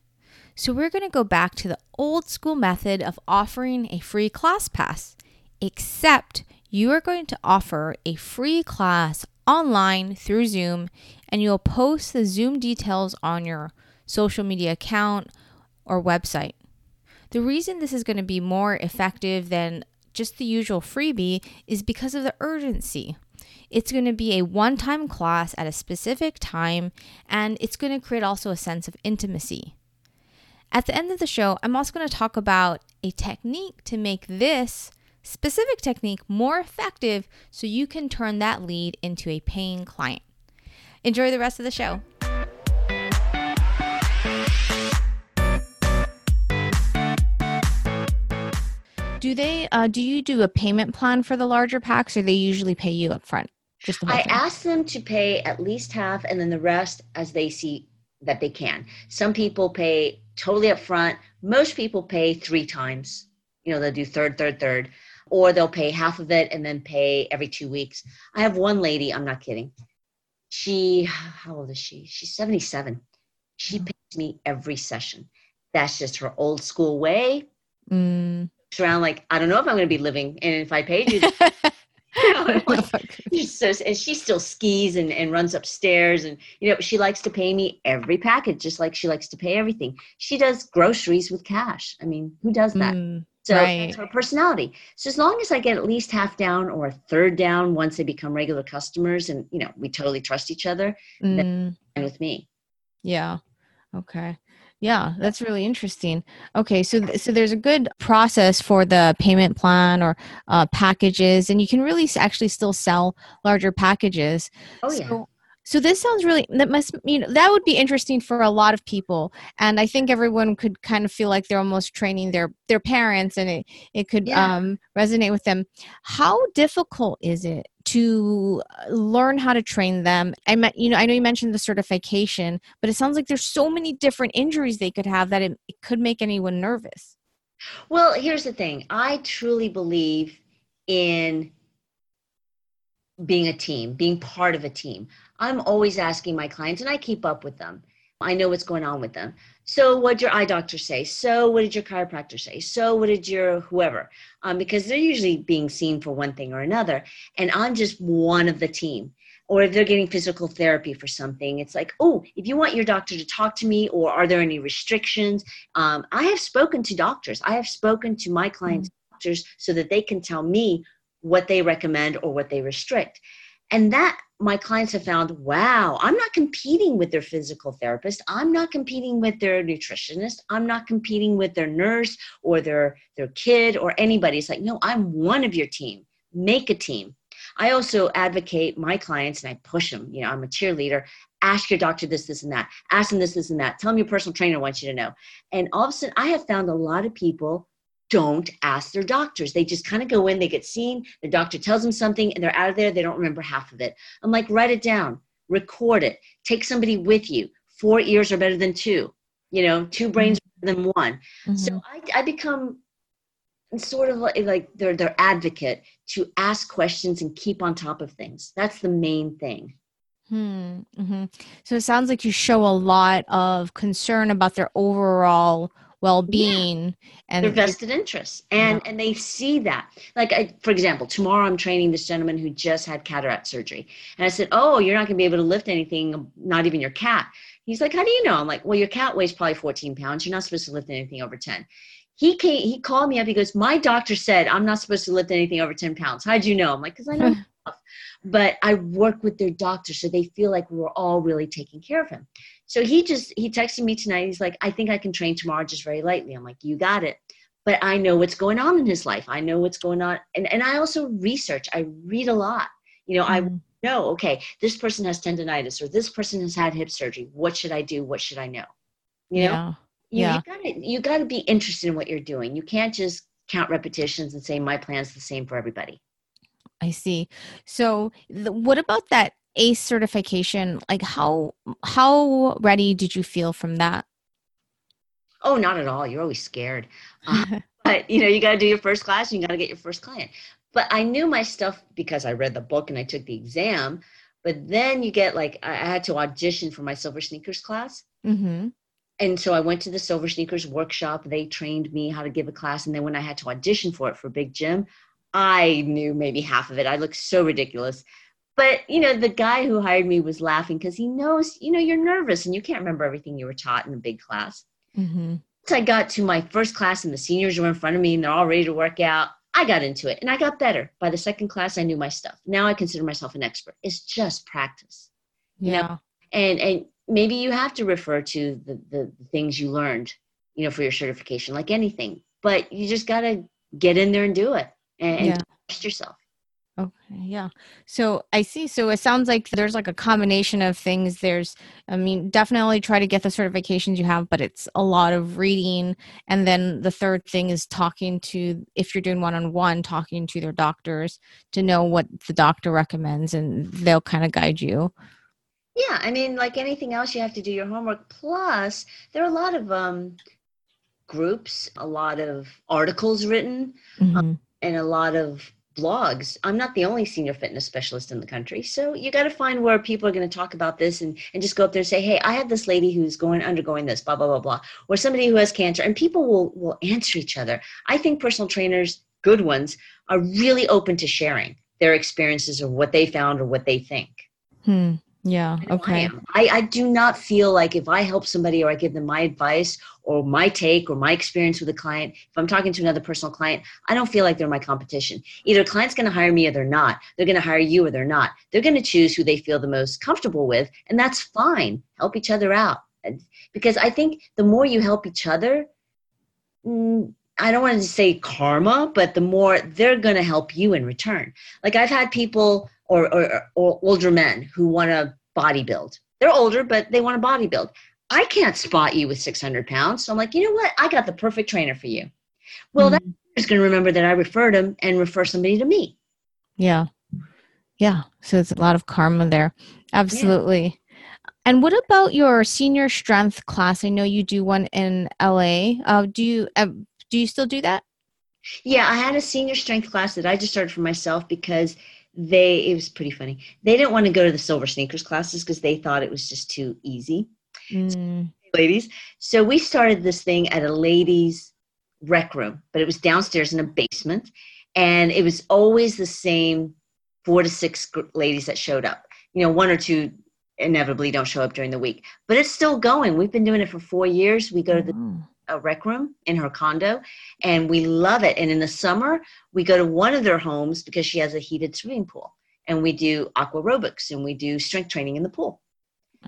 So, we're going to go back to the old school method of offering a free class pass, except you are going to offer a free class online through Zoom and you'll post the Zoom details on your social media account or website. The reason this is going to be more effective than just the usual freebie is because of the urgency. It's going to be a one time class at a specific time, and it's going to create also a sense of intimacy. At the end of the show, I'm also going to talk about a technique to make this specific technique more effective so you can turn that lead into a paying client. Enjoy the rest of the show. Do they? Uh, do you do a payment plan for the larger packs, or they usually pay you up front? Just I thing? ask them to pay at least half, and then the rest as they see that they can. Some people pay totally up front. Most people pay three times. You know, they'll do third, third, third, or they'll pay half of it and then pay every two weeks. I have one lady. I'm not kidding. She, how old is she? She's 77. She pays me every session. That's just her old school way. Mm. Around like I don't know if I'm going to be living, and if I paid you, so, and she still skis and, and runs upstairs and you know she likes to pay me every package just like she likes to pay everything. She does groceries with cash. I mean who does that? Mm, so right. that's her personality. So as long as i get at least half down or a third down once they become regular customers and you know we totally trust each other mm. then with me. Yeah. Okay yeah, that's really interesting. Okay, so so there's a good process for the payment plan or uh, packages, and you can really actually still sell larger packages. Oh yeah. So, so this sounds really that must you know that would be interesting for a lot of people, and I think everyone could kind of feel like they're almost training their their parents, and it it could yeah. um, resonate with them. How difficult is it to uh, learn how to train them. I met, you know, I know you mentioned the certification, but it sounds like there's so many different injuries they could have that it, it could make anyone nervous. Well, here's the thing. I truly believe in being a team, being part of a team. I'm always asking my clients, and I keep up with them. I know what's going on with them. So, what did your eye doctor say? So, what did your chiropractor say? So, what did your whoever? Um, because they're usually being seen for one thing or another. And I'm just one of the team. Or if they're getting physical therapy for something, it's like, oh, if you want your doctor to talk to me, or are there any restrictions? Um, I have spoken to doctors. I have spoken to my clients' mm-hmm. doctors so that they can tell me what they recommend or what they restrict. And that my clients have found wow, I'm not competing with their physical therapist. I'm not competing with their nutritionist. I'm not competing with their nurse or their, their kid or anybody. It's like, no, I'm one of your team. Make a team. I also advocate my clients and I push them. You know, I'm a cheerleader. Ask your doctor this, this, and that. Ask them this, this, and that. Tell them your personal trainer wants you to know. And all of a sudden, I have found a lot of people don't ask their doctors. They just kind of go in, they get seen, the doctor tells them something, and they're out of there. They don't remember half of it. I'm like, write it down, record it, take somebody with you. Four ears are better than two, you know, two brains mm-hmm. than one. Mm-hmm. So I, I become sort of like, like their, their advocate to ask questions and keep on top of things. That's the main thing. Hmm. Mm-hmm. So it sounds like you show a lot of concern about their overall well-being yeah. and their vested interests and yeah. and they see that. Like I, for example tomorrow i'm training this gentleman who just had cataract surgery and i said oh you're not going to be able to lift anything not even your cat. He's like how do you know? I'm like well your cat weighs probably 14 pounds. You're not supposed to lift anything over 10 he came he called me up. He goes my doctor said i'm not supposed to lift anything over 10 pounds. How'd you know? I'm like because i know *laughs* but i work with their doctor so they feel like we're all really taking care of him so he just he texted me tonight. He's like, I think I can train tomorrow just very lightly. I'm like, you got it. But I know what's going on in his life. I know what's going on. And and I also research. I read a lot. You know, mm-hmm. I know, okay, this person has tendonitis or this person has had hip surgery. What should I do? What should I know? You know? Yeah. You, yeah. you gotta you gotta be interested in what you're doing. You can't just count repetitions and say my plan's the same for everybody. I see. So, the, what about that ACE certification, like how how ready did you feel from that? Oh, not at all. You're always scared. Uh, *laughs* but you know, you got to do your first class. You got to get your first client. But I knew my stuff because I read the book and I took the exam. But then you get like I had to audition for my Silver Sneakers class. Mm-hmm. And so I went to the Silver Sneakers workshop. They trained me how to give a class. And then when I had to audition for it for Big Gym, I knew maybe half of it. I looked so ridiculous but you know the guy who hired me was laughing because he knows you know you're nervous and you can't remember everything you were taught in a big class. Mm-hmm. once i got to my first class and the seniors were in front of me and they're all ready to work out. I got into it and i got better. By the second class i knew my stuff. Now i consider myself an expert. It's just practice yeah you know? and and maybe you have to refer to the, the, the things you learned you know for your certification like anything but you just got to get in there and do it and, yeah. and trust yourself Okay, yeah. So I see. So it sounds like there's like a combination of things. There's, I mean, definitely try to get the certifications you have, but it's a lot of reading. And then the third thing is talking to, if you're doing one on one, talking to their doctors to know what the doctor recommends and they'll kind of guide you. Yeah, I mean, like anything else, you have to do your homework. Plus, there are a lot of um, groups, a lot of articles written, mm-hmm. um, and a lot of blogs. I'm not the only senior fitness specialist in the country. So you got to find where people are going to talk about this and, and just go up there and say, hey, I have this lady who's going undergoing this, blah, blah, blah, blah, or somebody who has cancer. And people will, will answer each other. I think personal trainers, good ones, are really open to sharing their experiences or what they found or what they think. Hmm. Yeah. Okay. I, I, do not feel like if I help somebody or I give them my advice or my take or my experience with a client, if I'm talking to another personal client, I don't feel like they're my competition. Either a client's going to hire me or they're not. They're going to hire you or they're not. They're going to choose who they feel the most comfortable with, and that's fine. Help each other out. Because I think the more you help each other, mm, I don't want to say karma, but the more they're going to help you in return. Like I've had people or, or, or older men who want to bodybuild. They're older, but they want to bodybuild. I can't spot you with 600 pounds. So I'm like, you know what? I got the perfect trainer for you. Well, mm-hmm. that is going to remember that I referred him and refer somebody to me. Yeah. Yeah. So it's a lot of karma there. Absolutely. Yeah. And what about your senior strength class? I know you do one in LA. Uh, do you uh, do you still do that? Yeah, I had a senior strength class that I just started for myself because they it was pretty funny. They didn't want to go to the silver sneakers classes because they thought it was just too easy. Mm. ladies. So we started this thing at a ladies rec room, but it was downstairs in a basement and it was always the same four to six ladies that showed up. You know, one or two inevitably don't show up during the week, but it's still going. We've been doing it for 4 years. We go to the mm a rec room in her condo and we love it and in the summer we go to one of their homes because she has a heated swimming pool and we do aqua aerobics and we do strength training in the pool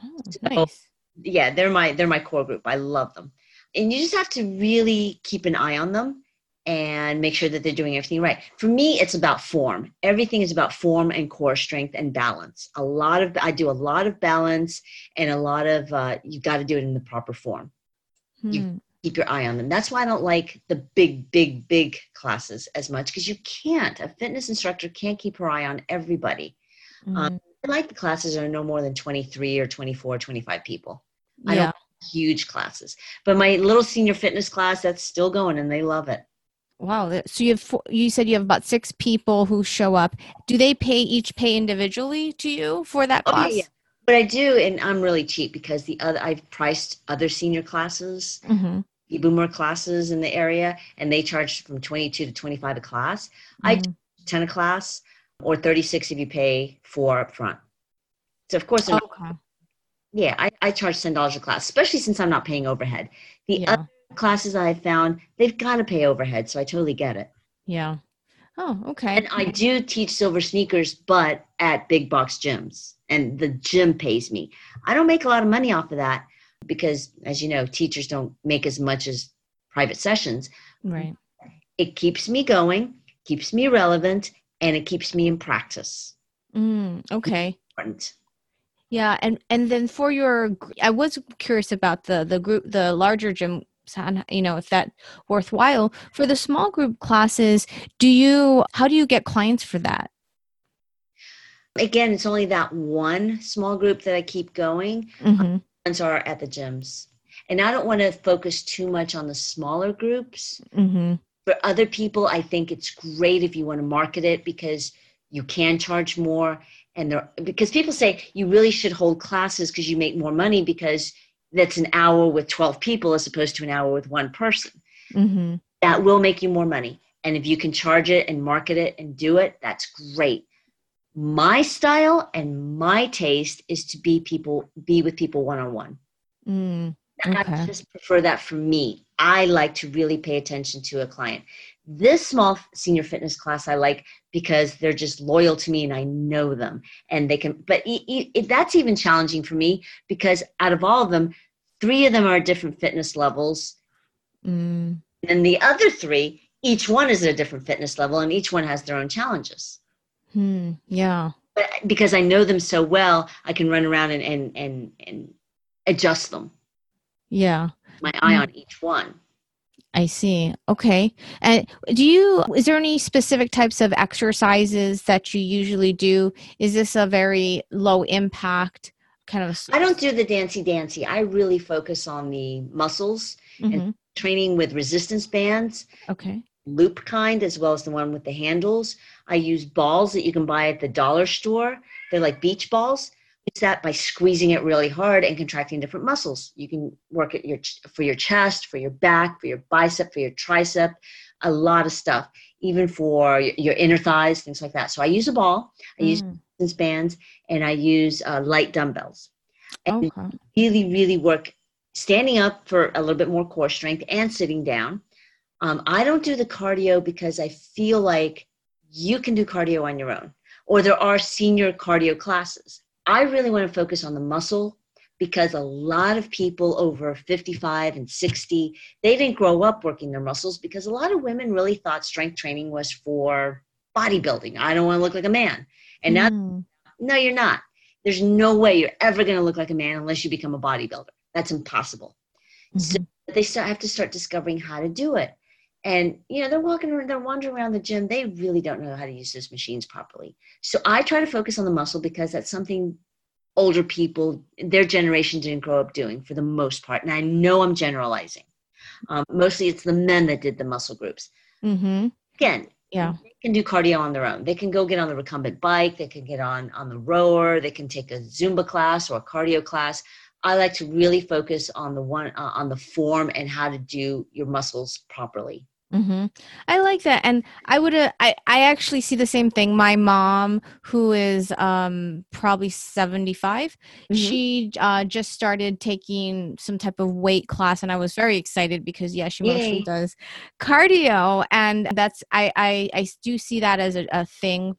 oh, nice. yeah they're my they're my core group i love them and you just have to really keep an eye on them and make sure that they're doing everything right. For me, it's about form. Everything is about form and core strength and balance. A lot of I do a lot of balance and a lot of uh, you got to do it in the proper form. Hmm. You keep your eye on them. That's why I don't like the big, big, big classes as much because you can't. A fitness instructor can't keep her eye on everybody. Um, mm-hmm. Um, I like the classes are no more than 23 or 24, 25 people. I yeah. don't huge classes, but my little senior fitness class that's still going and they love it. Wow. So you have four, you said you have about six people who show up. Do they pay each pay individually to you for that class? Oh, yeah, yeah. But I do, and I'm really cheap because the other I've priced other senior classes, mm-hmm. boomer classes in the area, and they charge from 22 to 25 a class. Mm-hmm. I 10 a class, or 36 if you pay four up front. So of course, okay. yeah, I, I charge ten dollars a class, especially since I'm not paying overhead. The yeah. other classes I found, they've got to pay overhead, so I totally get it. Yeah. Oh, okay. And I do teach silver sneakers, but at big box gyms and the gym pays me. I don't make a lot of money off of that because, as you know, teachers don't make as much as private sessions. Right. It keeps me going, keeps me relevant, and it keeps me in practice. Mm, okay. Important. Yeah, and and then for your, I was curious about the the group, the larger gym you know if that worthwhile for the small group classes do you how do you get clients for that again, it's only that one small group that I keep going. Mm-hmm. Ones are at the gyms. And I don't want to focus too much on the smaller groups. Mm-hmm. For other people, I think it's great if you want to market it because you can charge more. And there, because people say you really should hold classes because you make more money because that's an hour with 12 people as opposed to an hour with one person. Mm-hmm. That will make you more money. And if you can charge it and market it and do it, that's great my style and my taste is to be people be with people one on one. I just prefer that for me. I like to really pay attention to a client. This small senior fitness class I like because they're just loyal to me and I know them and they can. But that's even challenging for me because out of all of them, three of them are different fitness levels, mm. and the other three, each one is at a different fitness level and each one has their own challenges. Hmm. Yeah. But because I know them so well, I can run around and and and, and adjust them. Yeah. My eye on each one. I see. Okay. And do you, is there any specific types of exercises that you usually do? Is this a very low impact kind of? I don't do the dancy dancy. I really focus on the muscles Mhm. and training with resistance bands, Okay. loop kind, as well as the one with the handles. I use balls that you can buy at the dollar store. They're like beach balls. It's that by squeezing it really hard and contracting different muscles. You can work it your for your chest, for your back, for your bicep, for your tricep, a lot of stuff, even for your inner thighs, things like that. So I use a ball, I use Mm, resistance bands, and I use uh, light dumbbells. And okay. really, really work standing up for a little bit more core strength and sitting down. Um, I don't do the cardio because I feel like you can do cardio on your own, or there are senior cardio classes. I really want to focus on the muscle because a lot of people over 55 and 60 they didn't grow up working their muscles because a lot of women really thought strength training was for bodybuilding i don't want to look like a man and now Mm, no, you're not. There's no way you're ever going to look like a man unless you become a bodybuilder. That's impossible. So mhm. they start have to start discovering how to do it. And you know, they're walking around, they're wandering around the gym. They really don't know how to use those machines properly. So I try to focus on the muscle because that's something older people, their generation didn't grow up doing for the most part. And I know I'm generalizing. Um, mostly it's the men that did the muscle groups. mm-hmm. Again, Yeah. they can do cardio on their own. They can go get on the recumbent bike. They can get on on the rower. They can take a Zumba class or a cardio class. I like to really focus on the one uh, on the form and how to do your muscles properly. Hmm I like that, and I would. Uh, I I actually see the same thing. My mom, who is um probably seventy Mhm. she uh, just started taking some type of weight class, and I was very excited because yeah, she mostly does cardio, and that's I I I do see that as a, a thing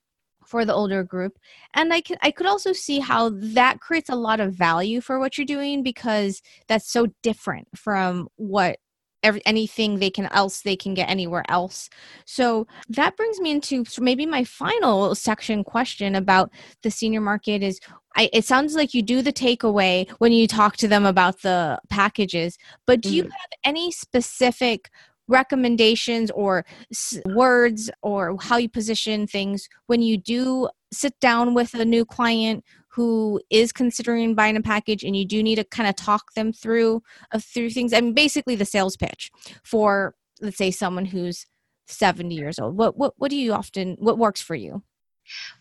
for the older group and i could i could also see how that creates a lot of value for what you're doing because that's so different from what every, anything they can else they can get anywhere else so that brings me into maybe my final section question about the senior market is I, it sounds like you do the takeaway when you talk to them about the packages but do you Mhm. have any specific recommendations or s- words or how you position things when you do sit down with a new client who is considering buying a package and you do need to kind of talk them through uh, through things I mean basically the sales pitch for let's say someone who's 70 years old what what what do you often what works for you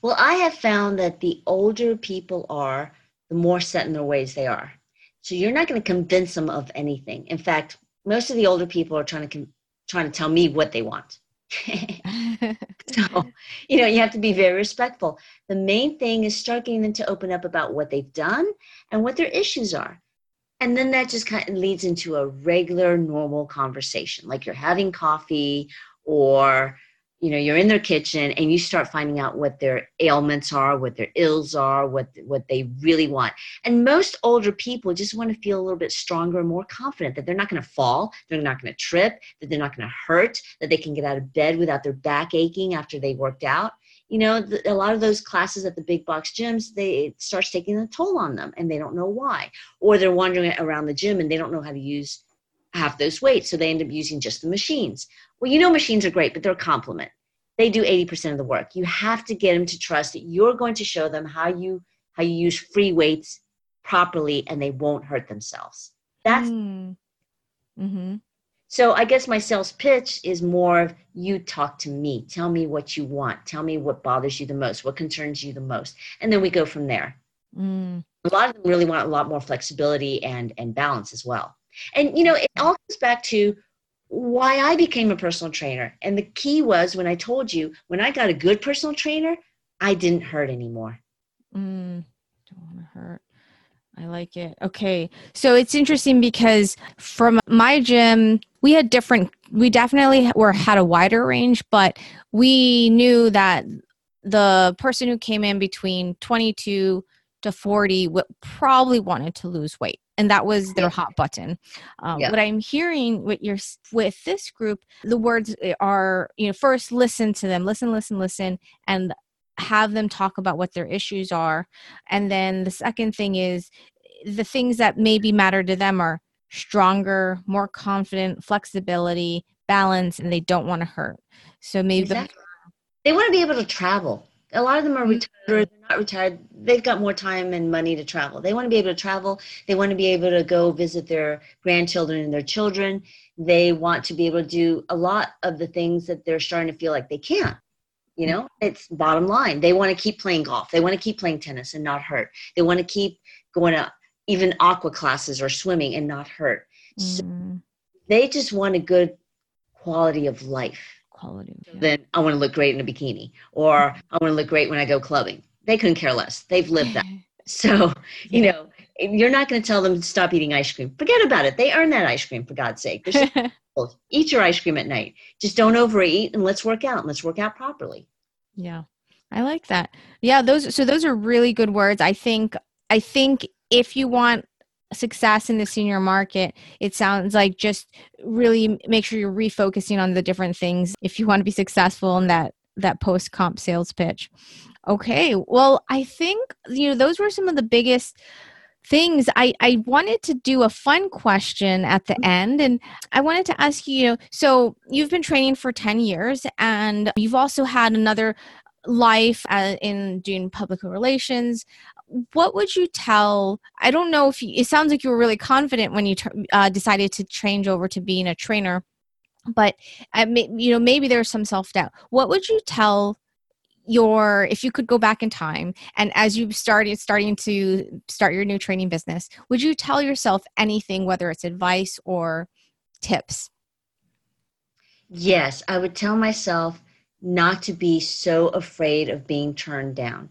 Well, I have found that the older people are, the more set in their ways they are. So you're not going to convince them of anything. In fact, most of the older people are trying to con- trying to tell me what they want. *laughs* *laughs* So, you know, you have to be very respectful. The main thing is start getting them to open up about what they've done and what their issues are. And then that just kind of leads into a regular, normal conversation, like you're having coffee or you know you're in their kitchen and you start finding out what their ailments are what their ills are what what they really want. And most older people just want to feel a little bit stronger and more confident that they're not going to fall they're not going to trip that they're not going to hurt that they can get out of bed without their back aching after they worked out. You know a lot of those classes at the big box gyms they it starts taking a toll on them and they don't know why. Or they're wandering around the gym and they don't know how to use half those weights so they end up using just the machines well, you know, machines are great, but they're a complement. They do 80% of the work. You have to get them to trust that you're going to show them how you how you use free weights properly and they won't hurt themselves. That's mm. hmm so I guess my sales pitch is more of you talk to me. Tell me what you want. Tell me what bothers you the most, what concerns you the most. And then we go from there. mm. a lot of them really want a lot more flexibility and and balance as well and you know it all comes back to why i became a personal trainer and the key was when i told you when i got a good personal trainer i didn't hurt anymore Mm, don't want to hurt. I like it. Okay. So it's interesting because from my gym, we had different, we definitely were had a wider range, but we knew that the person who came in between 22 to 40 would probably wanted to lose weight. And that was their hot button. Um, Yeah. What I'm hearing with your with this group, the words are, you know, first listen to them, listen, listen, listen, and have them talk about what their issues are. And then the second thing is the things that maybe matter to them are stronger, more confident, flexibility, balance, and they don't want to hurt. So maybe exactly. the- they want to be able to travel. A lot of them are mm-hmm. retired, they're not retired. They've got more time and money to travel. They want to be able to travel. They want to be able to go visit their grandchildren and their children. They want to be able to do a lot of the things that they're starting to feel like they can't. You know, it's bottom line. They want to keep playing golf. They want to keep playing tennis and not hurt. They want to keep going to even aqua classes or swimming and not hurt. Mm. So they just want a good quality of life. Quality. Yeah. Then I want to look great in a bikini, or I want to look great when I go clubbing. They couldn't care less. They've lived that. *laughs* So, *laughs* you know, you're not going to tell them to stop eating ice cream. Forget about it. They earn that ice cream for God's sake. *laughs* Eat your ice cream at night. Just don't overeat and let's work out and let's work out properly. Yeah. I like that. Yeah, those so those are really good words. I think I think if you want success in the senior market, it sounds like just really make sure you're refocusing on the different things if you want to be successful in that that post comp sales pitch. Okay, well, I think you know those were some of the biggest things I, I wanted to do a fun question at the end and i wanted to ask you, you so you've been training for 10 years and you've also had another life uh, in doing public relations what would you tell i don't know if you, it sounds like you were really confident when you uh, decided to change over to being a trainer but uh, you know maybe there's some self-doubt what would you tell your if you could go back in time and as you started starting to start your new training business would you tell yourself anything whether it's advice or tips yes i would tell myself not to be so afraid of being turned down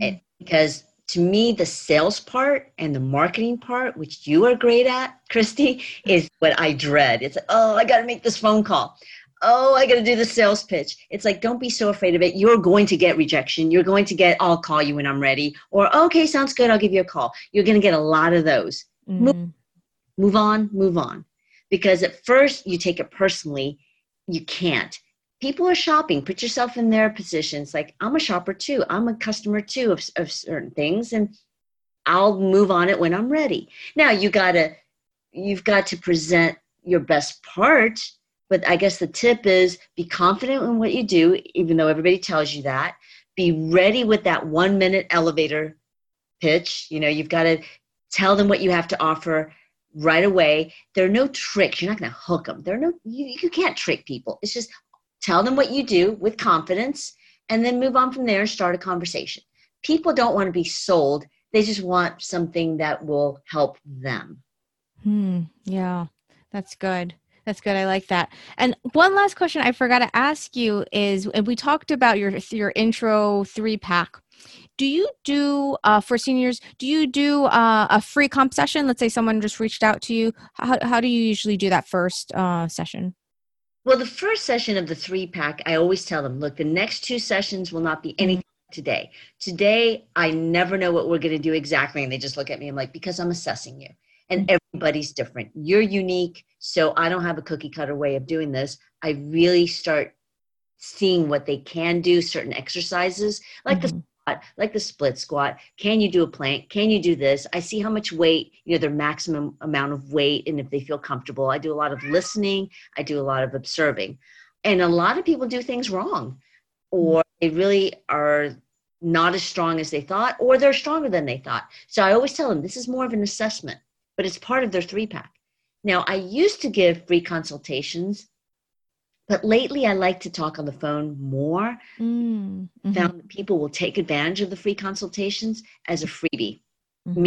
mm-hmm. because to me, the sales part and the marketing part, which you are great at, Christy, *laughs* is what I dread. It's like, oh, I got to make this phone call. Oh, I got to do the sales pitch. It's like, don't be so afraid of it. You're going to get rejection. You're going to get, I'll call you when I'm ready. Or, okay, sounds good. I'll give you a call. You're going to get a lot of those. Mm-hmm. Move, move on, move on. Because at first you take it personally, you can't people are shopping. Put yourself in their positions. Like i'm a shopper too. I'm a customer too of, of certain things and i'll move on it when i'm ready. Now you gotta you've got to present your best part but i guess the tip is be confident in what you do even though everybody tells you that. Be ready with that one minute elevator pitch. You know you've got to tell them what you have to offer right away. There are no tricks. You're not going to hook them there are no you, you can't trick people. It's just tell them what you do with confidence, and then move on from there and start a conversation. People don't want to be sold, they just want something that will help them. Hmm. Yeah, that's good. That's good. I like that. And one last question I forgot to ask you is, and we talked about your your intro three pack. Do you do uh, for seniors? Do you do uh, a free comp session? Let's say someone just reached out to you. How how do you usually do that first uh, session? Well, the first session of the three pack, I always tell them, look, the next two sessions will not be anything today. Today, I never know what we're going to do exactly. And they just look at me. I'm like, because I'm assessing you. And mm-hmm. everybody's different. You're unique. So I don't have a cookie cutter way of doing this. I really start seeing what they can do, certain exercises, like mm-hmm. the like the split squat. Can you do a plank? Can you do this? I see how much weight, you know, their maximum amount of weight and if they feel comfortable. I do a lot of listening, I do a lot of observing. And a lot of people do things wrong or they really are not as strong as they thought or they're stronger than they thought. So I always tell them this is more of an assessment, but it's part of their three pack. Now, I used to give free consultations but lately, I like to talk on the phone more. Mm, hmm Found that people will take advantage of the free consultations as a freebie, mm-hmm.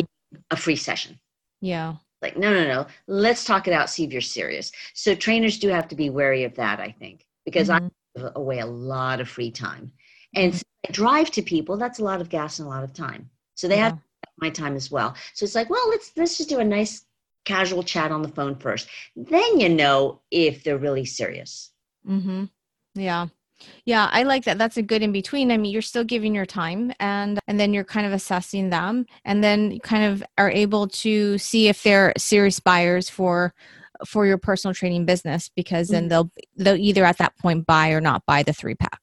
a free session. Yeah. Like, no, no, no. Let's talk it out, see if you're serious. So trainers do have to be wary of that, I think, because mm-hmm. I give away a lot of free time. And mm-hmm. I drive to people, that's a lot of gas and a lot of time. So they yeah. have my time as well. So it's like, well, let's let's just do a nice casual chat on the phone first. Then you know if they're really serious. Mm-hmm. Yeah. Yeah, I like that. That's a good in between. I mean, you're still giving your time and and then you're kind of assessing them and then you kind of are able to see if they're serious buyers for for your personal training business because then mm-hmm. they'll they'll either at that point buy or not buy the 3 pack.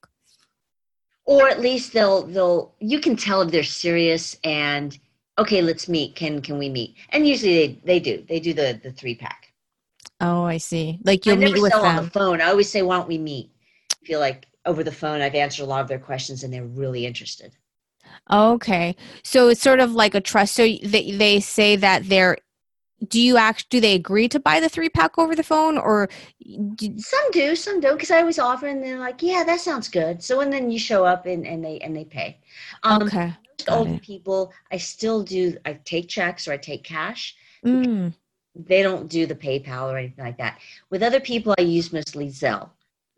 or at least they'll they'll you can tell if they're serious and okay let's meet can can we meet and usually they they do they do the the three pack Oh, I see. Like you'll I never meet with sell on the phone. I always say why don't we meet? I feel like over the phone i've answered a lot of their questions and they're really interested. Okay. So it's sort of like a trust. So they they say that they're do you act do they agree to buy the three pack over the phone or d- some do some don't because i always offer and they're like yeah that sounds good. So and then you show up and, and they and they pay. Um okay. most older people i still do i take checks or i take cash. Mm, they don't do the paypal or anything like that with other people i use mostly zelle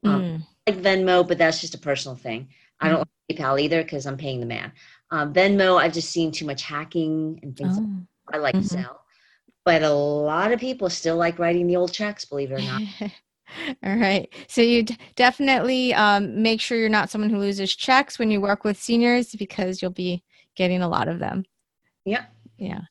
um, mm, like Venmo, but that's just a personal thing. I don't like PayPal either because I'm paying the man. Um, Venmo, I've just seen too much hacking and things. like oh. I like Mhm. Zelle, but a lot of people still like writing the old checks. Believe it or not. *laughs* All right. So you d- definitely um, make sure you're not someone who loses checks when you work with seniors because you'll be getting a lot of them. Yep. Yeah.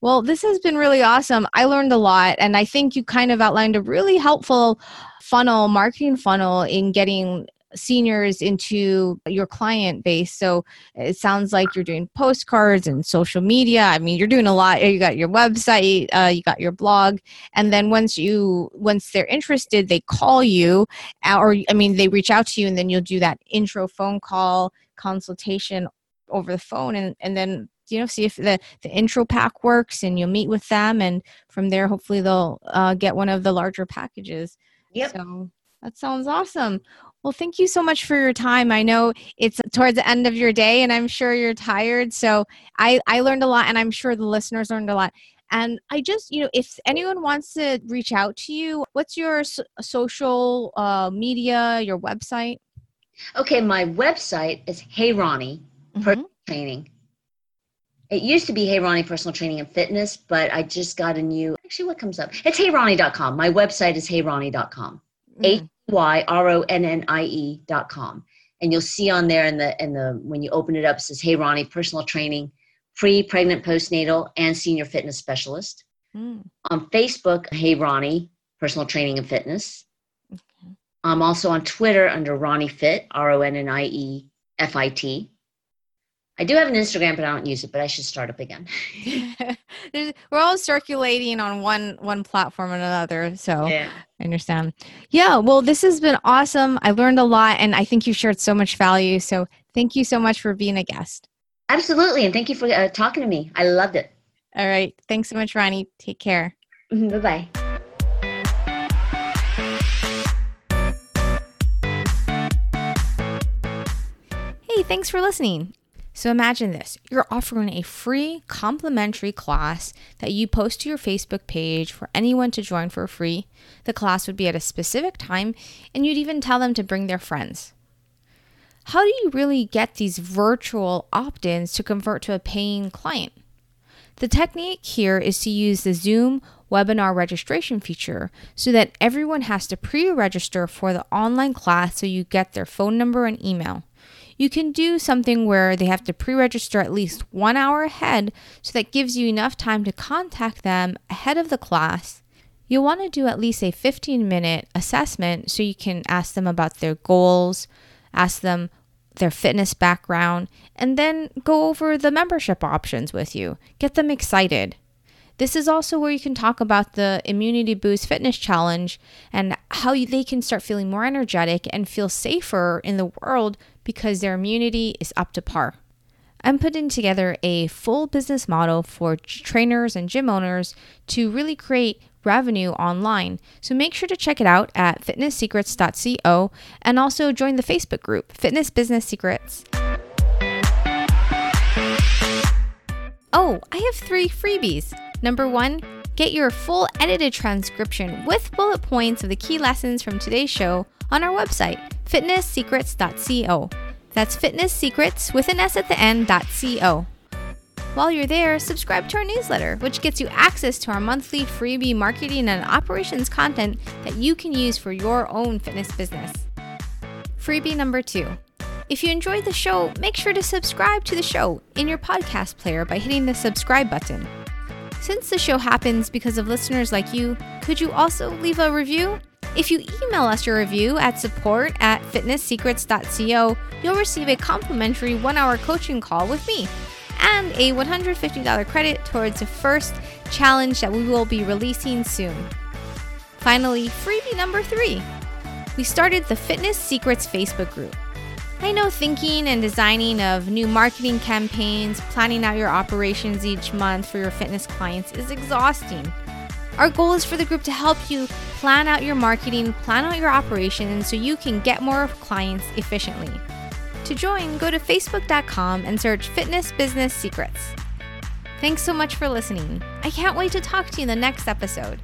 Well, this has been really awesome. I learned a lot, and I think you kind of outlined a really helpful funnel, marketing funnel in getting seniors into your client base. So it sounds like you're doing postcards and social media. I mean, you're doing a lot. You got your website, uh, you got your blog, and then once you once they're interested, they call you, uh, or I mean, they reach out to you, and then you'll do that intro phone call consultation over the phone, and and then you know see if the the intro pack works, and you'll meet with them, and from there, hopefully, they'll uh, get one of the larger packages. Yep. So that sounds awesome. Well, thank you so much for your time. I know it's towards the end of your day and I'm sure you're tired. So I, I learned a lot and I'm sure the listeners learned a lot. And I just, you know, if anyone wants to reach out to you, what's your so- social uh, media, your website? Okay, my website is Hey Ronnie Mhm. Training. It used to be Hey Ronnie Personal Training and Fitness, but I just got a new. Actually, what comes up? It's HeyRonnie.com. My website is HeyRonnie.com. H Mhm. Y R O N N I E dot com. And you'll see on there in the in the when you open it up, it says Hey Ronnie, personal training, pre, pregnant, postnatal, and senior fitness specialist. Mm. On Facebook, Hey Ronnie, personal training and fitness. Okay. I'm also on Twitter under Ronnie Fit, R O N N I E F I T. I do have an Instagram, but I don't use it, but I should start up again. *laughs* *laughs* We're all circulating on one one platform and another. So Yeah. I understand. Yeah, well, this has been awesome. I learned a lot, and I think you shared so much value. So thank you so much for being a guest. Absolutely. And thank you for uh, talking to me. I loved it. All right. Thanks so much, Ronnie. Take care. Bye bye. Hey, thanks for listening. So imagine this you're offering a free complimentary class that you post to your Facebook page for anyone to join for free. The class would be at a specific time, and you'd even tell them to bring their friends. How do you really get these virtual opt ins to convert to a paying client? The technique here is to use the Zoom webinar registration feature so that everyone has to pre register for the online class so you get their phone number and email. You can do something where they have to pre register at least one hour ahead so that gives you enough time to contact them ahead of the class. You'll want to do at least a 15 minute assessment so you can ask them about their goals, ask them their fitness background, and then go over the membership options with you. Get them excited. This is also where you can talk about the Immunity Boost Fitness Challenge and how you- they can start feeling more energetic and feel safer in the world because their immunity is up to par. I'm putting together a full business model for trainers and gym owners to really create revenue online. So make sure to check it out at fitnesssecrets.co and also join the Facebook group, Fitness Business Secrets. Oh, I have three freebies. Number one, get your full edited transcription with bullet points of the key lessons from today's show on our website, fitnesssecrets.co. That's fitness secrets with an S at the end, .co. While you're there, subscribe to our newsletter, which gets you access to our monthly freebie marketing and operations content that you can use for your own fitness business. Freebie number two. If you enjoyed the show, make sure to subscribe to the show in your podcast player by hitting the subscribe button. Since the show happens because of listeners like you, could you also leave a review? If you email us your review at support at fitnesssecrets.co, you'll receive a complimentary one hour coaching call with me and a $150 credit towards the first challenge that we will be releasing soon. Finally, freebie number three we started the Fitness Secrets Facebook group. I know thinking and designing of new marketing campaigns, planning out your operations each month for your fitness clients is exhausting. Our goal is for the group to help you plan out your marketing, plan out your operations so you can get more clients efficiently. To join, go to facebook.com and search Fitness Business Secrets. Thanks so much for listening. I can't wait to talk to you in the next episode.